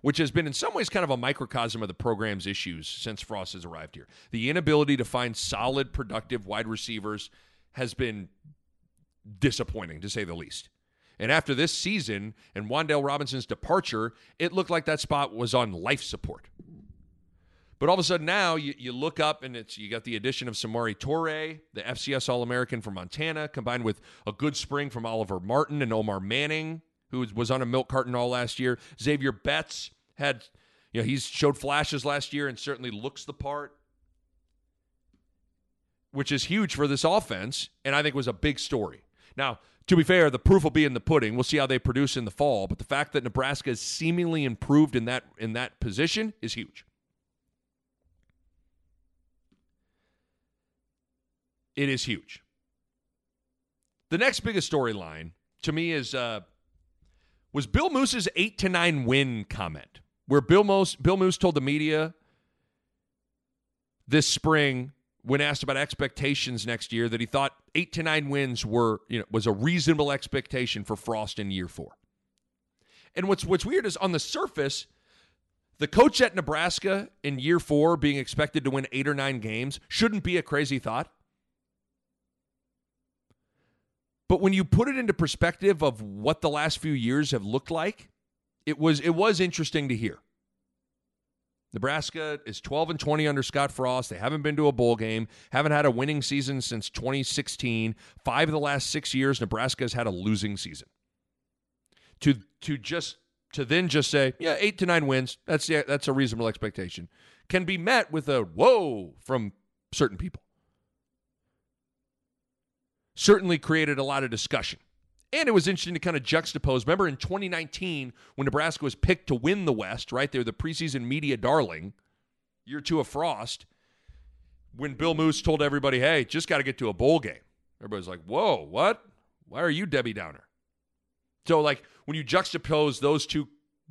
which has been in some ways kind of a microcosm of the program's issues since Frost has arrived here. The inability to find solid, productive wide receivers has been disappointing, to say the least. And after this season and Wan'Dale Robinson's departure, it looked like that spot was on life support. But all of a sudden now you, you look up and it's you got the addition of Samori Toure, the FCS All American from Montana, combined with a good spring from Oliver Martin and Omar Manning, who was on a milk carton all last year. Zavier Betts had, you know, he's showed flashes last year and certainly looks the part, which is huge for this offense, and I think was a big story. Now, to be fair, the proof will be in the pudding. We'll see how they produce in the fall, but the fact that Nebraska is seemingly improved in that in that position is huge. It is huge. The next biggest storyline to me is uh, was Bill Moos's eight to nine win comment, where Bill Moos Bill Moos told the media this spring when asked about expectations next year that he thought eight to nine wins were you know was a reasonable expectation for Frost in year four. And what's what's weird is on the surface, the coach at Nebraska in year four being expected to win eight or nine games shouldn't be a crazy thought. But when you put it into perspective of what the last few years have looked like, it was it was interesting to hear. Nebraska is 12 and 20 under Scott Frost. They haven't been to a bowl game, haven't had a winning season since 2016. Five of the last 6 years Nebraska has had a losing season. To to just to then just say, yeah, 8 to 9 wins, that's yeah, that's a reasonable expectation. Can be met with a whoa from certain people certainly created a lot of discussion. And it was interesting to kind of juxtapose. Remember in 2019 when Nebraska was picked to win the West, right? They were the preseason media darling, year two of Frost. When Bill Moos told everybody, hey, just got to get to a bowl game. Everybody's like, whoa, what? Why are you Debbie Downer? So, like, when you juxtapose those two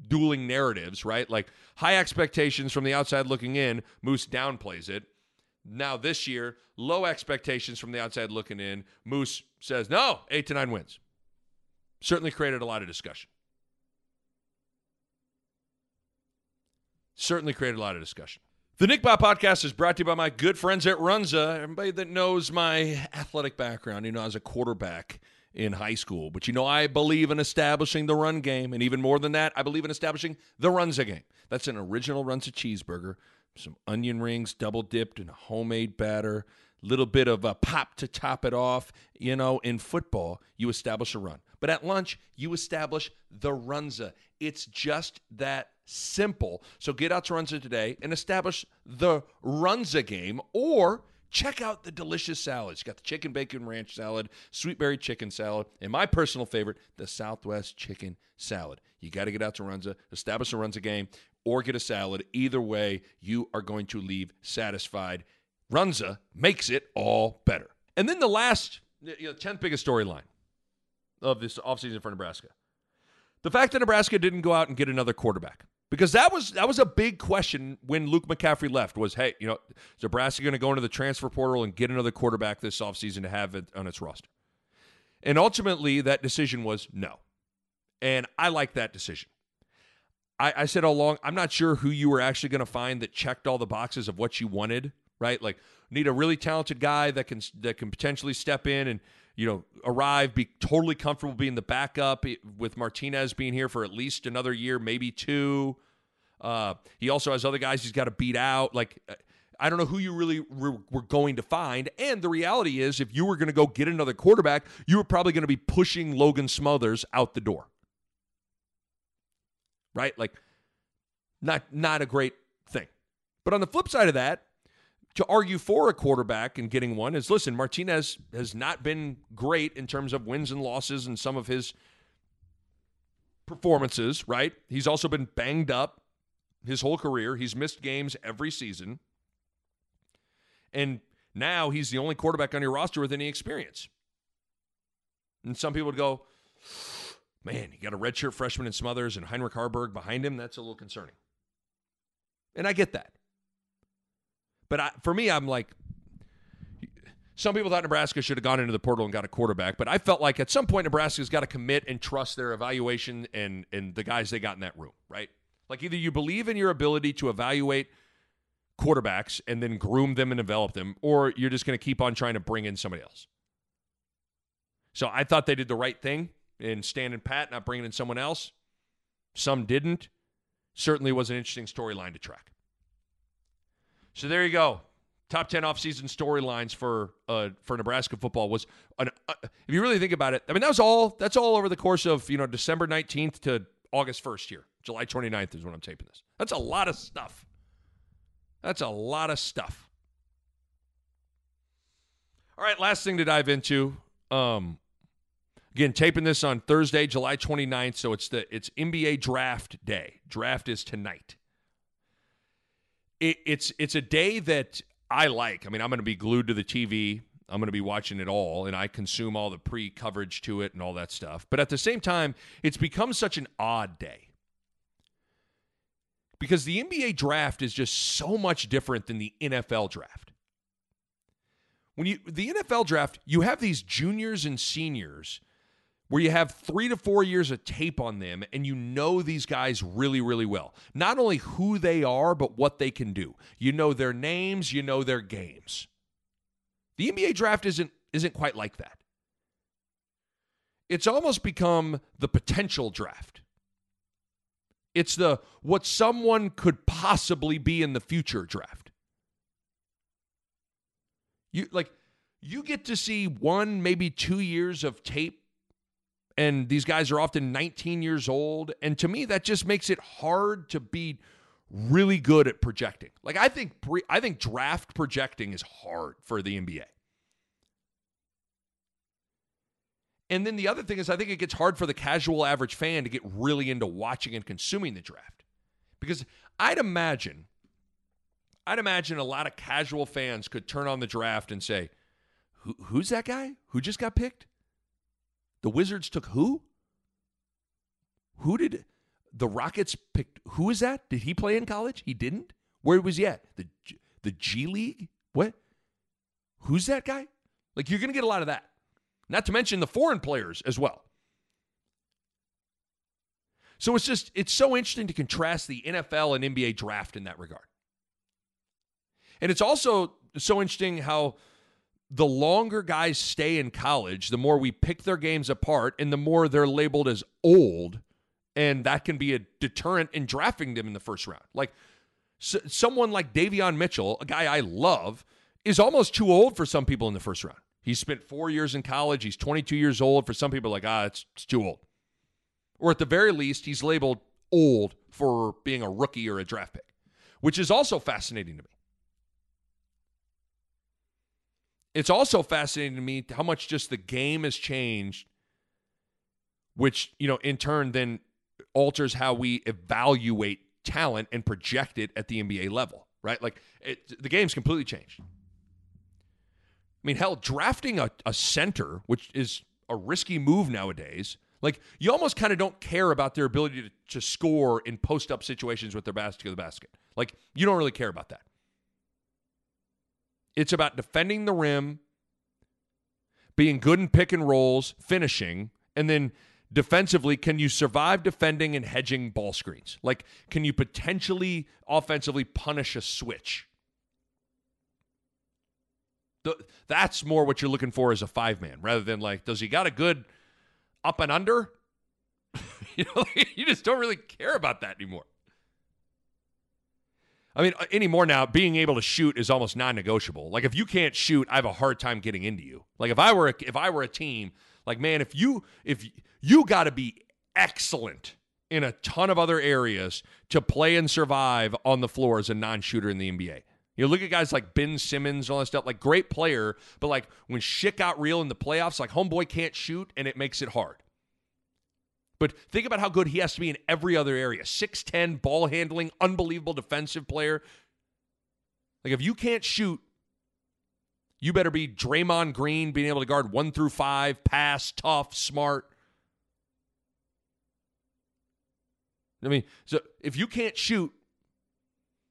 dueling narratives, right? Like, high expectations from the outside looking in, Moos downplays it. Now, this year, low expectations from the outside looking in, Moos says, no, eight to nine wins. Certainly created a lot of discussion. Certainly created a lot of discussion. The Nick Bob podcast is brought to you by my good friends at Runza. Everybody that knows my athletic background, you know, as a quarterback in high school. But you know, I believe in establishing the run game. And even more than that, I believe in establishing the Runza game. That's an original Runza cheeseburger, some onion rings double dipped in a homemade batter, little bit of a pop to top it off. You know, in football, you establish a run. But at lunch, you establish the Runza. It's just that simple. So get out to Runza today and establish the Runza game or check out the delicious salads. You got the chicken bacon ranch salad, sweet berry chicken salad, and my personal favorite, the Southwest chicken salad. You got to get out to Runza, establish a Runza game, or get a salad. Either way, you are going to leave satisfied. Runza makes it all better. And then the last, you know, 10th biggest storyline of this offseason for Nebraska. The fact that Nebraska didn't go out and get another quarterback. Because that was that was a big question when Luke McCaffrey left was, hey, you know, is Nebraska going to go into the transfer portal and get another quarterback this offseason to have it on its roster? And ultimately that decision was no. And I like that decision. I, I said all along, I'm not sure who you were actually going to find that checked all the boxes of what you wanted, right? Like need a really talented guy that can that can potentially step in and you know, arrive, be totally comfortable being the backup with Martinez being here for at least another year, maybe two. Uh, he also has other guys he's got to beat out. Like, I don't know who you really were going to find. And the reality is, if you were going to go get another quarterback, you were probably going to be pushing Logan Smothers out the door. Right? Like, not not a great thing. But on the flip side of that, to argue for a quarterback and getting one is listen, Martinez has not been great in terms of wins and losses and some of his performances, right? He's also been banged up his whole career. He's missed games every season. And now he's the only quarterback on your roster with any experience. And some people would go, man, you got a redshirt freshman in Smothers and Heinrich Haarberg behind him. That's a little concerning. And I get that. But I, for me, I'm like, some people thought Nebraska should have gone into the portal and got a quarterback, but I felt like at some point Nebraska's got to commit and trust their evaluation and and the guys they got in that room, right? Like either you believe in your ability to evaluate quarterbacks and then groom them and develop them, or you're just going to keep on trying to bring in somebody else. So I thought they did the right thing in standing pat, not bringing in someone else. Some didn't. Certainly was an interesting storyline to track. So there you go. Top 10 offseason storylines for uh, for Nebraska football was an, uh, if you really think about it, I mean that was all that's all over the course of, you know, December 19th to August 1st here. July 29th is when I'm taping this. That's a lot of stuff. That's a lot of stuff. All right, last thing to dive into. Um, again, taping this on Thursday, July 29th, so it's the it's NBA draft day. Draft is tonight it, it's it's a day that I like. I mean, I'm going to be glued to the TV. I'm going to be watching it all, and I consume all the pre coverage to it and all that stuff. But at the same time, it's become such an odd day because the NBA draft is just so much different than the NFL draft. When you the NFL draft, you have these juniors and seniors where you have three to four years of tape on them and you know these guys really, really well. Not only who they are, but what they can do. You know their names, you know their games. The NBA draft isn't isn't quite like that. It's almost become the potential draft. It's the what someone could possibly be in the future draft. You like you get to see one, maybe two years of tape and these guys are often 19 years old. And to me, that just makes it hard to be really good at projecting. Like I think pre- I think draft projecting is hard for the NBA. And then the other thing is, I think it gets hard for the casual average fan to get really into watching and consuming the draft. Because I'd imagine, I'd imagine a lot of casual fans could turn on the draft and say, Who, Who's that guy? Who just got picked? The Wizards took who? Who did the Rockets picked? Who is that? Did he play in college? He didn't. Where was he at? The the G League? What? Who's that guy? Like you're going to get a lot of that. Not to mention the foreign players as well. So it's just it's so interesting to contrast the NFL and NBA draft in that regard. And it's also so interesting how the longer guys stay in college, the more we pick their games apart and the more they're labeled as old and that can be a deterrent in drafting them in the first round. Like so, someone like Davion Mitchell, a guy I love, is almost too old for some people in the first round. He spent four years in college. He's 22 years old. For some people, like, ah, it's, it's too old. Or at the very least, he's labeled old for being a rookie or a draft pick, which is also fascinating to me. It's also fascinating to me how much just the game has changed, which, you know, in turn then alters how we evaluate talent and project it at the NBA level, right? Like it, the game's completely changed. I mean, hell, drafting a, a center, which is a risky move nowadays, like you almost kind of don't care about their ability to, to score in post up situations with their basket to the basket. Like you don't really care about that. It's about defending the rim, being good in pick and rolls, finishing, and then defensively, can you survive defending and hedging ball screens? Like, can you potentially offensively punish a switch? The, that's more what you're looking for as a five man rather than like, does he got a good up and under? you know, you just don't really care about that anymore. I mean, uh, anymore now, being able to shoot is almost non-negotiable. Like if you can't shoot, I have a hard time getting into you. Like if I were a, if I were a team, like man, if you if you got to be excellent in a ton of other areas to play and survive on the floor as a non-shooter in the NBA. You look at guys like Ben Simmons, and all that stuff, like great player, but like when shit got real in the playoffs, like homeboy can't shoot and it makes it hard. But think about how good he has to be in every other area 6'10, ball handling, unbelievable defensive player. Like if you can't shoot, you better be Draymond Green, being able to guard one through five, pass, tough, smart. I mean, so if you can't shoot,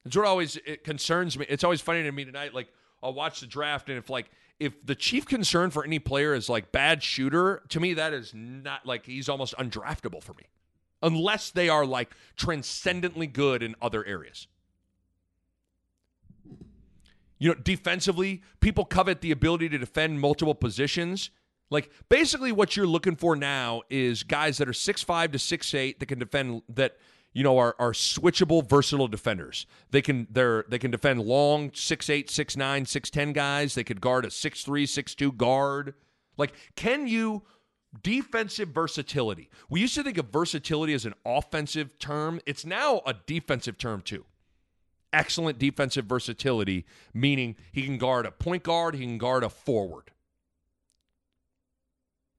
it's what always it concerns me. It's always funny to me tonight. Like I'll watch the draft, and if like if the chief concern for any player is like bad shooter, to me that is not like he's almost undraftable for me, unless they are like transcendently good in other areas. You know, defensively, people covet the ability to defend multiple positions. Like basically what you're looking for now is guys that are six five to six eight that can defend that you know are, are switchable versatile defenders. They can they're they can defend long six eight six nine six ten guys. They could guard a six three six two guard. Like can you defensive versatility? We used to think of versatility as an offensive term. It's now a defensive term too. Excellent defensive versatility meaning he can guard a point guard he can guard a forward.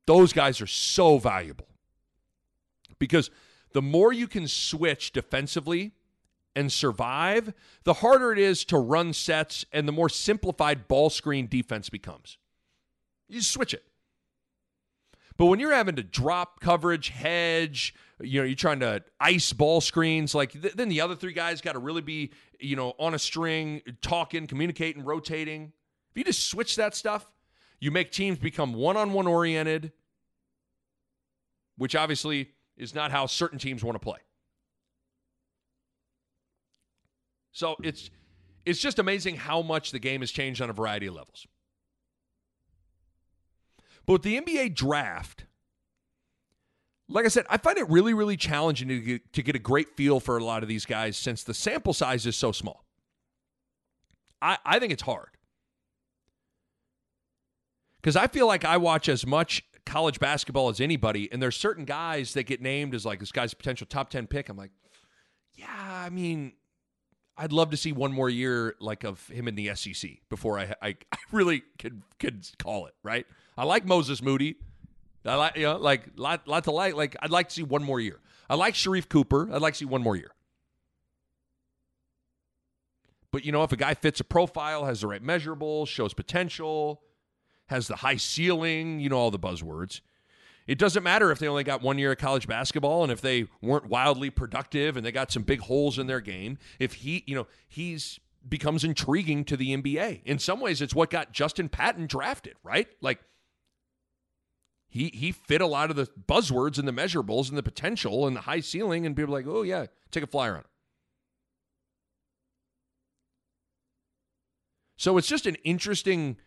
Those guys are so valuable. Because the more you can switch defensively and survive, the harder it is to run sets and the more simplified ball screen defense becomes. You switch it. But when you're having to drop coverage, hedge, you know, you're trying to ice ball screens, like th- then the other three guys got to really be, you know, on a string, talking, communicating, rotating. If you just switch that stuff, you make teams become one on one oriented, which obviously is not how certain teams want to play. So it's it's just amazing how much the game has changed on a variety of levels. But with the NBA draft, like I said, I find it really, really challenging to get, to get a great feel for a lot of these guys since the sample size is so small. I, I think it's hard. Because I feel like I watch as much college basketball as anybody, and there's certain guys that get named as like this guy's potential top ten pick. I'm like, yeah, I mean, I'd love to see one more year like of him in the SEC before I I, I really could could call it right. I like Moses Moody, I like you know like lot lot to like. Like I'd like to see one more year. I like Sharife Cooper. I'd like to see one more year. But you know, if a guy fits a profile, has the right measurables, shows potential, has the high ceiling, you know, all the buzzwords. It doesn't matter if they only got one year of college basketball and if they weren't wildly productive and they got some big holes in their game. If he, you know, he's becomes intriguing to the NBA. In some ways, it's what got Justin Patton drafted, right? Like he he fit a lot of the buzzwords and the measurables and the potential and the high ceiling, and people like, oh yeah, take a flyer on him. So it's just an interesting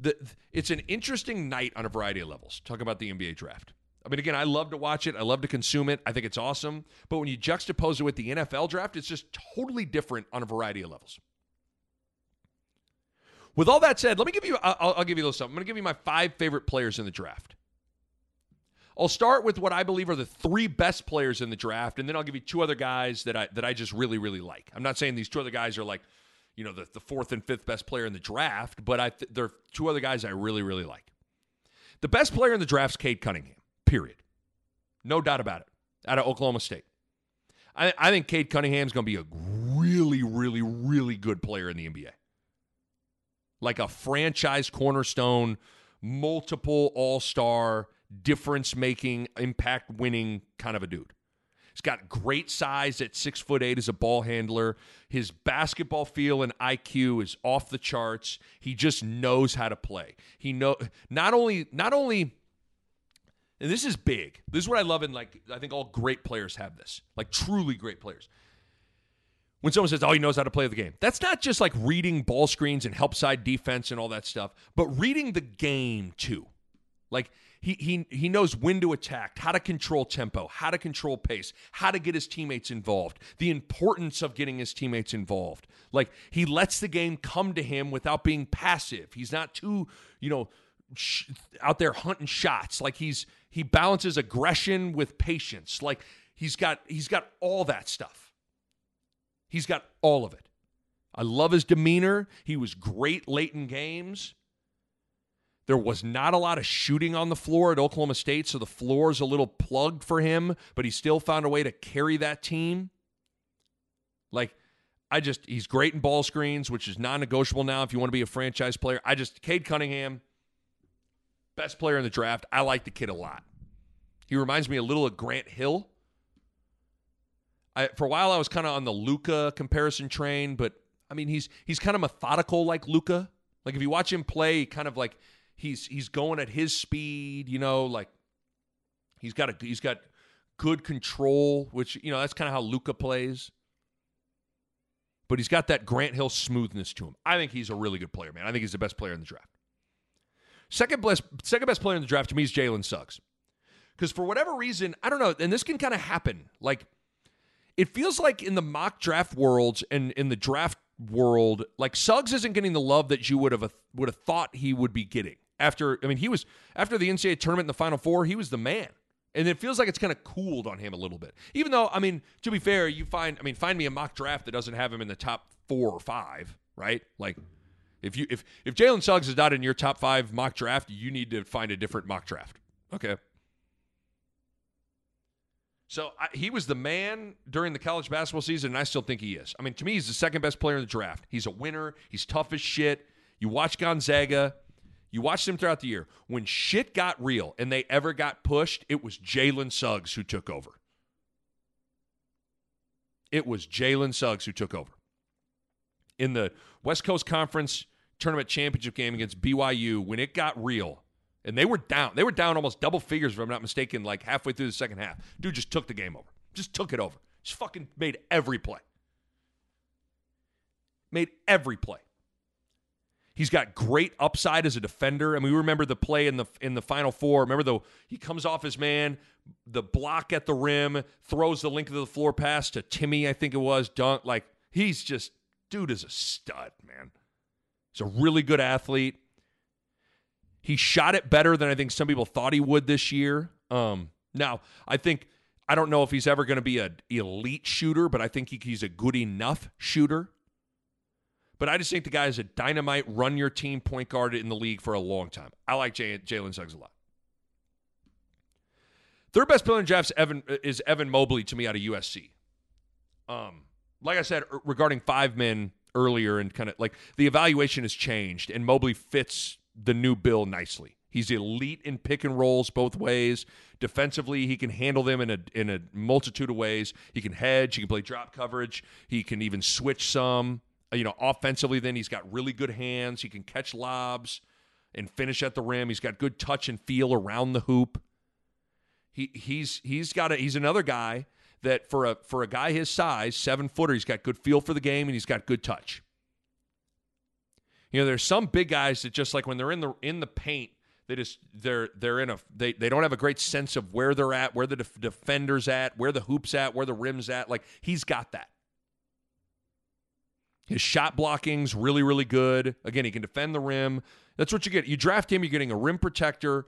the it's an interesting night on a variety of levels. Talk about the NBA draft. I mean, again, I love to watch it. I love to consume it. I think it's awesome. But when you juxtapose it with the NFL draft, it's just totally different on a variety of levels. With all that said, let me give you. I'll, I'll give you a little something. I'm going to give you my five favorite players in the draft. I'll start with what I believe are the three best players in the draft, and then I'll give you two other guys that I that I just really really like. I'm not saying these two other guys are like you know, the, the fourth and fifth best player in the draft, but I th- there are two other guys I really, really like. The best player in the draft is Cade Cunningham, period. No doubt about it, out of Oklahoma State. I, I think Cade Cunningham is going to be a really, really, really good player in the NBA. Like a franchise cornerstone, multiple all star, difference making, impact winning kind of a dude. He's got great size at six foot eight as a ball handler. His basketball feel and IQ is off the charts. He just knows how to play. He know not only not only and this is big. This is what I love in like I think all great players have this. Like truly great players. When someone says, "Oh, he knows how to play the game," that's not just like reading ball screens and help side defense and all that stuff, but reading the game too. Like he, he, he knows when to attack, how to control tempo, how to control pace, how to get his teammates involved, the importance of getting his teammates involved. Like he lets the game come to him without being passive. He's not too, you know, sh- out there hunting shots. Like he's he balances aggression with patience. Like he's got he's got all that stuff. He's got all of it. I love his demeanor. He was great late in games. There was not a lot of shooting on the floor at Oklahoma State, so the floor is a little plugged for him, but he still found a way to carry that team. Like, I just, he's great in ball screens, which is non negotiable now if you want to be a franchise player. I just, Cade Cunningham, best player in the draft. I like the kid a lot. He reminds me a little of Grant Hill. I, for a while, I was kind of on the Luka comparison train, but I mean, he's he's kind of methodical like Luka. Like if you watch him play, kind of like he's he's going at his speed, you know, like he's got a he's got good control, which you know that's kind of how Luka plays. But he's got that Grant Hill smoothness to him. I think he's a really good player, man. I think he's the best player in the draft. Second best, second best player in the draft to me is Jalen Suggs. Because for whatever reason, I don't know, and this can kind of happen. Like, it feels like in the mock draft worlds and in the draft world, like Suggs isn't getting the love that you would have would have thought he would be getting after I mean he was after the NCAA tournament in the Final Four, he was the man. And it feels like it's kind of cooled on him a little bit. Even though, I mean, to be fair, you find I mean, find me a mock draft that doesn't have him in the top four or five, right? Like if you if if Jalen Suggs is not in your top five mock draft, you need to find a different mock draft. Okay. So I, he was the man during the college basketball season, and I still think he is. I mean, to me, he's the second best player in the draft. He's a winner. He's tough as shit. You watch Gonzaga. You watched them throughout the year. When shit got real and they ever got pushed, it was Jalen Suggs who took over. It was Jalen Suggs who took over. In the West Coast Conference tournament championship game against BYU, when it got real, and they were down, they were down almost double figures, if I'm not mistaken, like halfway through the second half. Dude just took the game over. Just took it over. Just fucking made every play. Made every play. He's got great upside as a defender. I mean, we remember the play in the in the final four. Remember though, he comes off his man, the block at the rim, throws the length of the floor pass to Timmy, I think it was, dunk. Like he's just dude is a stud, man. He's a really good athlete. He shot it better than I think some people thought he would this year. Um, now, I think I don't know if he's ever going to be an elite shooter, but I think he, he's a good enough shooter. But I just think the guy is a dynamite, run your team point guard in the league for a long time. I like Jalen Suggs a lot. Third best player in drafts Evan is Evan Mobley to me out of USC. Um, like I said regarding five men earlier, and kind of like the evaluation has changed, and Mobley fits the new bill nicely. He's elite in pick and rolls both ways. Defensively, he can handle them in a in a multitude of ways. He can hedge. He can play drop coverage. He can even switch some. Uh, you know, offensively, then he's got really good hands. He can catch lobs and finish at the rim. He's got good touch and feel around the hoop. He he's he's got a he's another guy that for a for a guy his size, seven footer, he's got good feel for the game and he's got good touch. You know, there's some big guys that just like when they're in the in the paint, they just they're they're in a they they don't have a great sense of where they're at, where the def- defenders at, where the hoops at, where the rims at. Like he's got that. His shot blocking's really really good. Again, he can defend the rim. That's what you get. You draft him, you're getting a rim protector,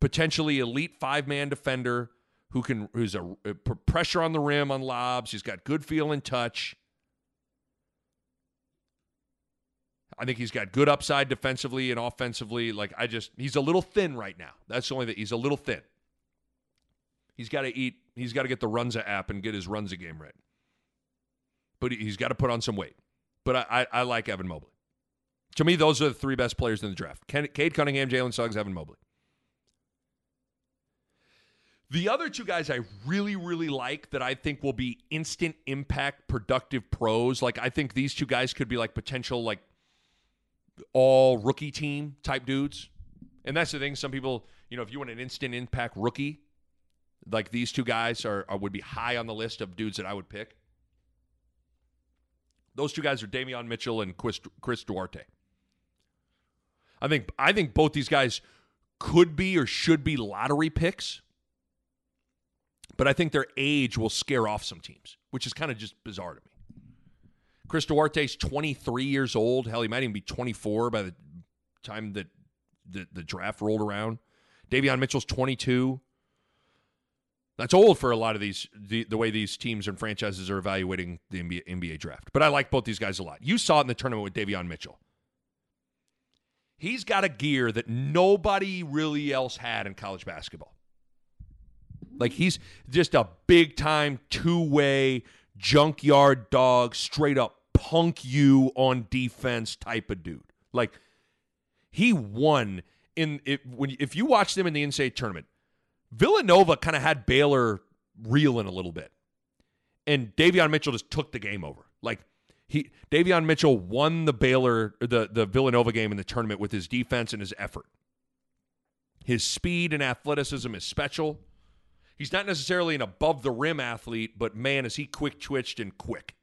potentially elite five man defender who can who's a, a pressure on the rim on lobs. He's got good feel and touch. I think he's got good upside defensively and offensively. Like I just he's a little thin right now. That's the only that he's a little thin. He's got to eat. He's got to get the Runza app and get his Runza game right. But he's got to put on some weight. But I, I, I, like Evan Mobley. To me, those are the three best players in the draft: Ken, Cade Cunningham, Jalen Suggs, Evan Mobley. The other two guys I really, really like that I think will be instant impact, productive pros. Like I think these two guys could be like potential like all rookie team type dudes. And that's the thing. Some people, you know, if you want an instant impact rookie, like these two guys are, are would be high on the list of dudes that I would pick. Those two guys are Davion Mitchell and Chris, Duarte. I think I think both these guys could be or should be lottery picks. But I think their age will scare off some teams, which is kind of just bizarre to me. Chris Duarte's 23 years old. Hell, he might even be 24 by the time that the, the draft rolled around. Davion Mitchell's 22. That's old for a lot of these, the, the way these teams and franchises are evaluating the NBA, NBA draft. But I like both these guys a lot. You saw it in the tournament with Davion Mitchell. He's got a gear that nobody really else had in college basketball. Like he's just a big time two way junkyard dog, straight up punk you on defense type of dude. Like he won in when if you watch them in the NCAA tournament, Villanova kind of had Baylor reeling a little bit, and Davion Mitchell just took the game over. Like he Davion Mitchell won the Baylor the the Villanova game in the tournament with his defense and his effort. His speed and athleticism is special. He's not necessarily an above the rim athlete, but man, is he quick twitched and quick.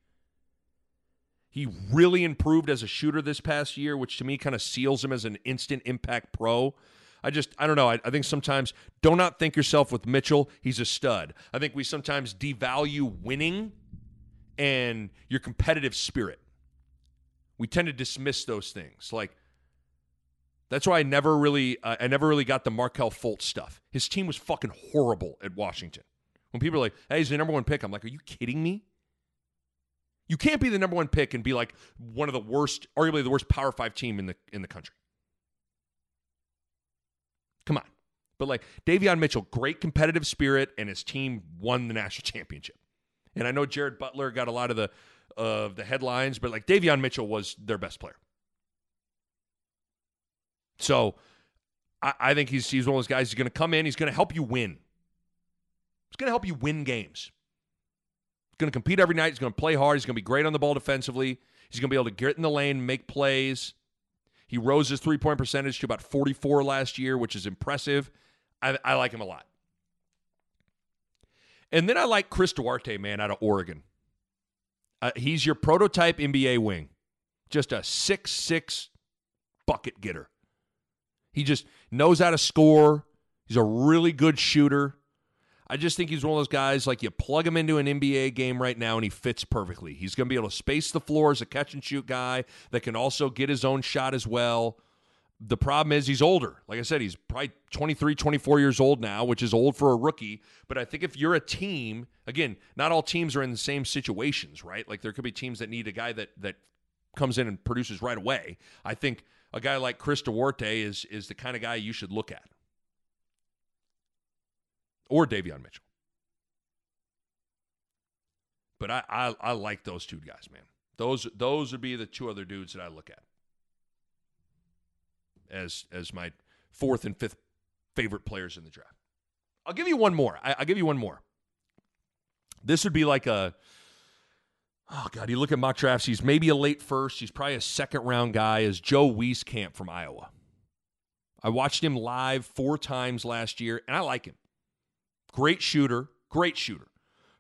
He really improved as a shooter this past year, which to me kind of seals him as an instant impact pro. I just, I don't know. I, I, think sometimes do not think yourself with Mitchell. He's a stud. I think we sometimes devalue winning and your competitive spirit. We tend to dismiss those things. Like, that's why I never really, uh, I never really got the Markelle Fultz stuff. His team was fucking horrible at Washington. When people are like, "Hey, he's the number one pick," I'm like, "Are you kidding me?" You can't be the number one pick and be like one of the worst, arguably the worst Power Five team in the in the country. Come on, but like Davion Mitchell, great competitive spirit, and his team won the national championship. And I know Jared Butler got a lot of the of uh, the headlines, but like Davion Mitchell was their best player. So I, I think he's he's one of those guys. He's going to come in. He's going to help you win. He's going to help you win games. He's going to compete every night. He's going to play hard. He's going to be great on the ball defensively. He's going to be able to get in the lane, make plays. He rose his three point percentage to about 44 last year, which is impressive. I, I like him a lot. And then I like Chris Duarte, man, out of Oregon. Uh, he's your prototype NBA wing, just a six-six bucket getter. He just knows how to score. He's a really good shooter. I just think he's one of those guys like you plug him into an NBA game right now and he fits perfectly. He's going to be able to space the floor as a catch and shoot guy that can also get his own shot as well. The problem is he's older. Like I said, he's probably 23, 24 years old now, which is old for a rookie. But I think if you're a team, again, not all teams are in the same situations, right? Like there could be teams that need a guy that that comes in and produces right away. I think a guy like Chris Duarte is is the kind of guy you should look at. Or Davion Mitchell. But I, I I like those two guys, man. Those those would be the two other dudes that I look at as as my fourth and fifth favorite players in the draft. I'll give you one more. I, will give you one more. This would be like a oh god. You look at mock drafts. He's maybe a late first. He's probably a second round guy. Is Joe Wieskamp from Iowa? I watched him live four times last year, and I like him. Great shooter. Great shooter.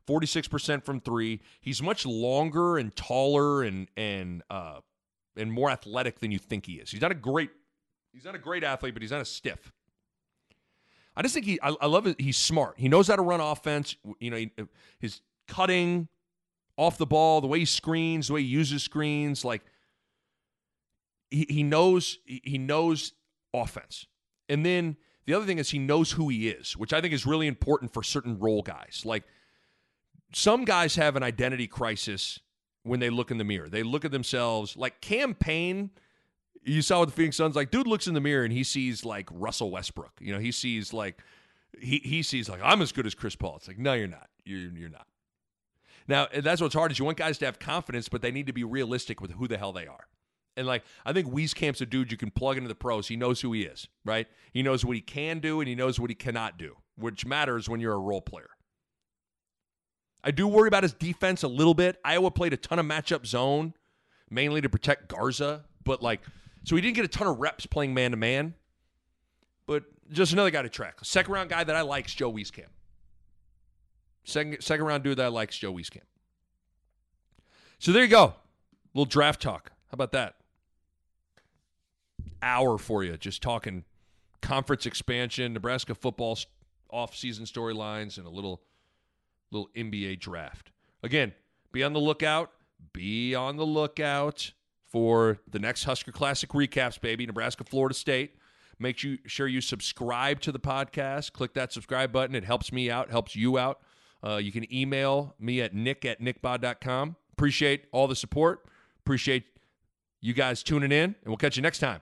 46% from three. He's much longer and taller and and uh, and more athletic than you think he is. He's not a great he's not a great athlete, but he's not a stiff. I just think he I, I love it. He's smart. He knows how to run offense. You know, he, his cutting off the ball, the way he screens, the way he uses screens, like he, he knows he knows offense. And then the other thing is he knows who he is, which I think is really important for certain role guys. Like some guys have an identity crisis when they look in the mirror. They look at themselves like Cam Payne. You saw with the Phoenix Suns, like dude looks in the mirror and he sees like Russell Westbrook. You know, he sees like he he sees like I'm as good as Chris Paul. It's like no, you're not. You're you're not. Now that's what's hard is you want guys to have confidence, but they need to be realistic with who the hell they are. And like I think Wieskamp's a dude you can plug into the pros. He knows who he is, right? He knows what he can do and he knows what he cannot do, which matters when you're a role player. I do worry about his defense a little bit. Iowa played a ton of matchup zone, mainly to protect Garza, but like, so he didn't get a ton of reps playing man to man. But just another guy to track. Second round guy that I like is Joe Wieskamp. Second second round dude that I like is Joe Wieskamp. So there you go. A little draft talk. How about that? Hour for you, just talking conference expansion, Nebraska football off-season storylines, and a little little NBA draft. Again, be on the lookout. Be on the lookout for the next Husker Classic recaps, baby. Nebraska, Florida State. Make sure you subscribe to the podcast. Click that subscribe button. It helps me out, helps you out. Uh, you can email me at nick at nickbod.com. Appreciate all the support. Appreciate you guys tuning in, and we'll catch you next time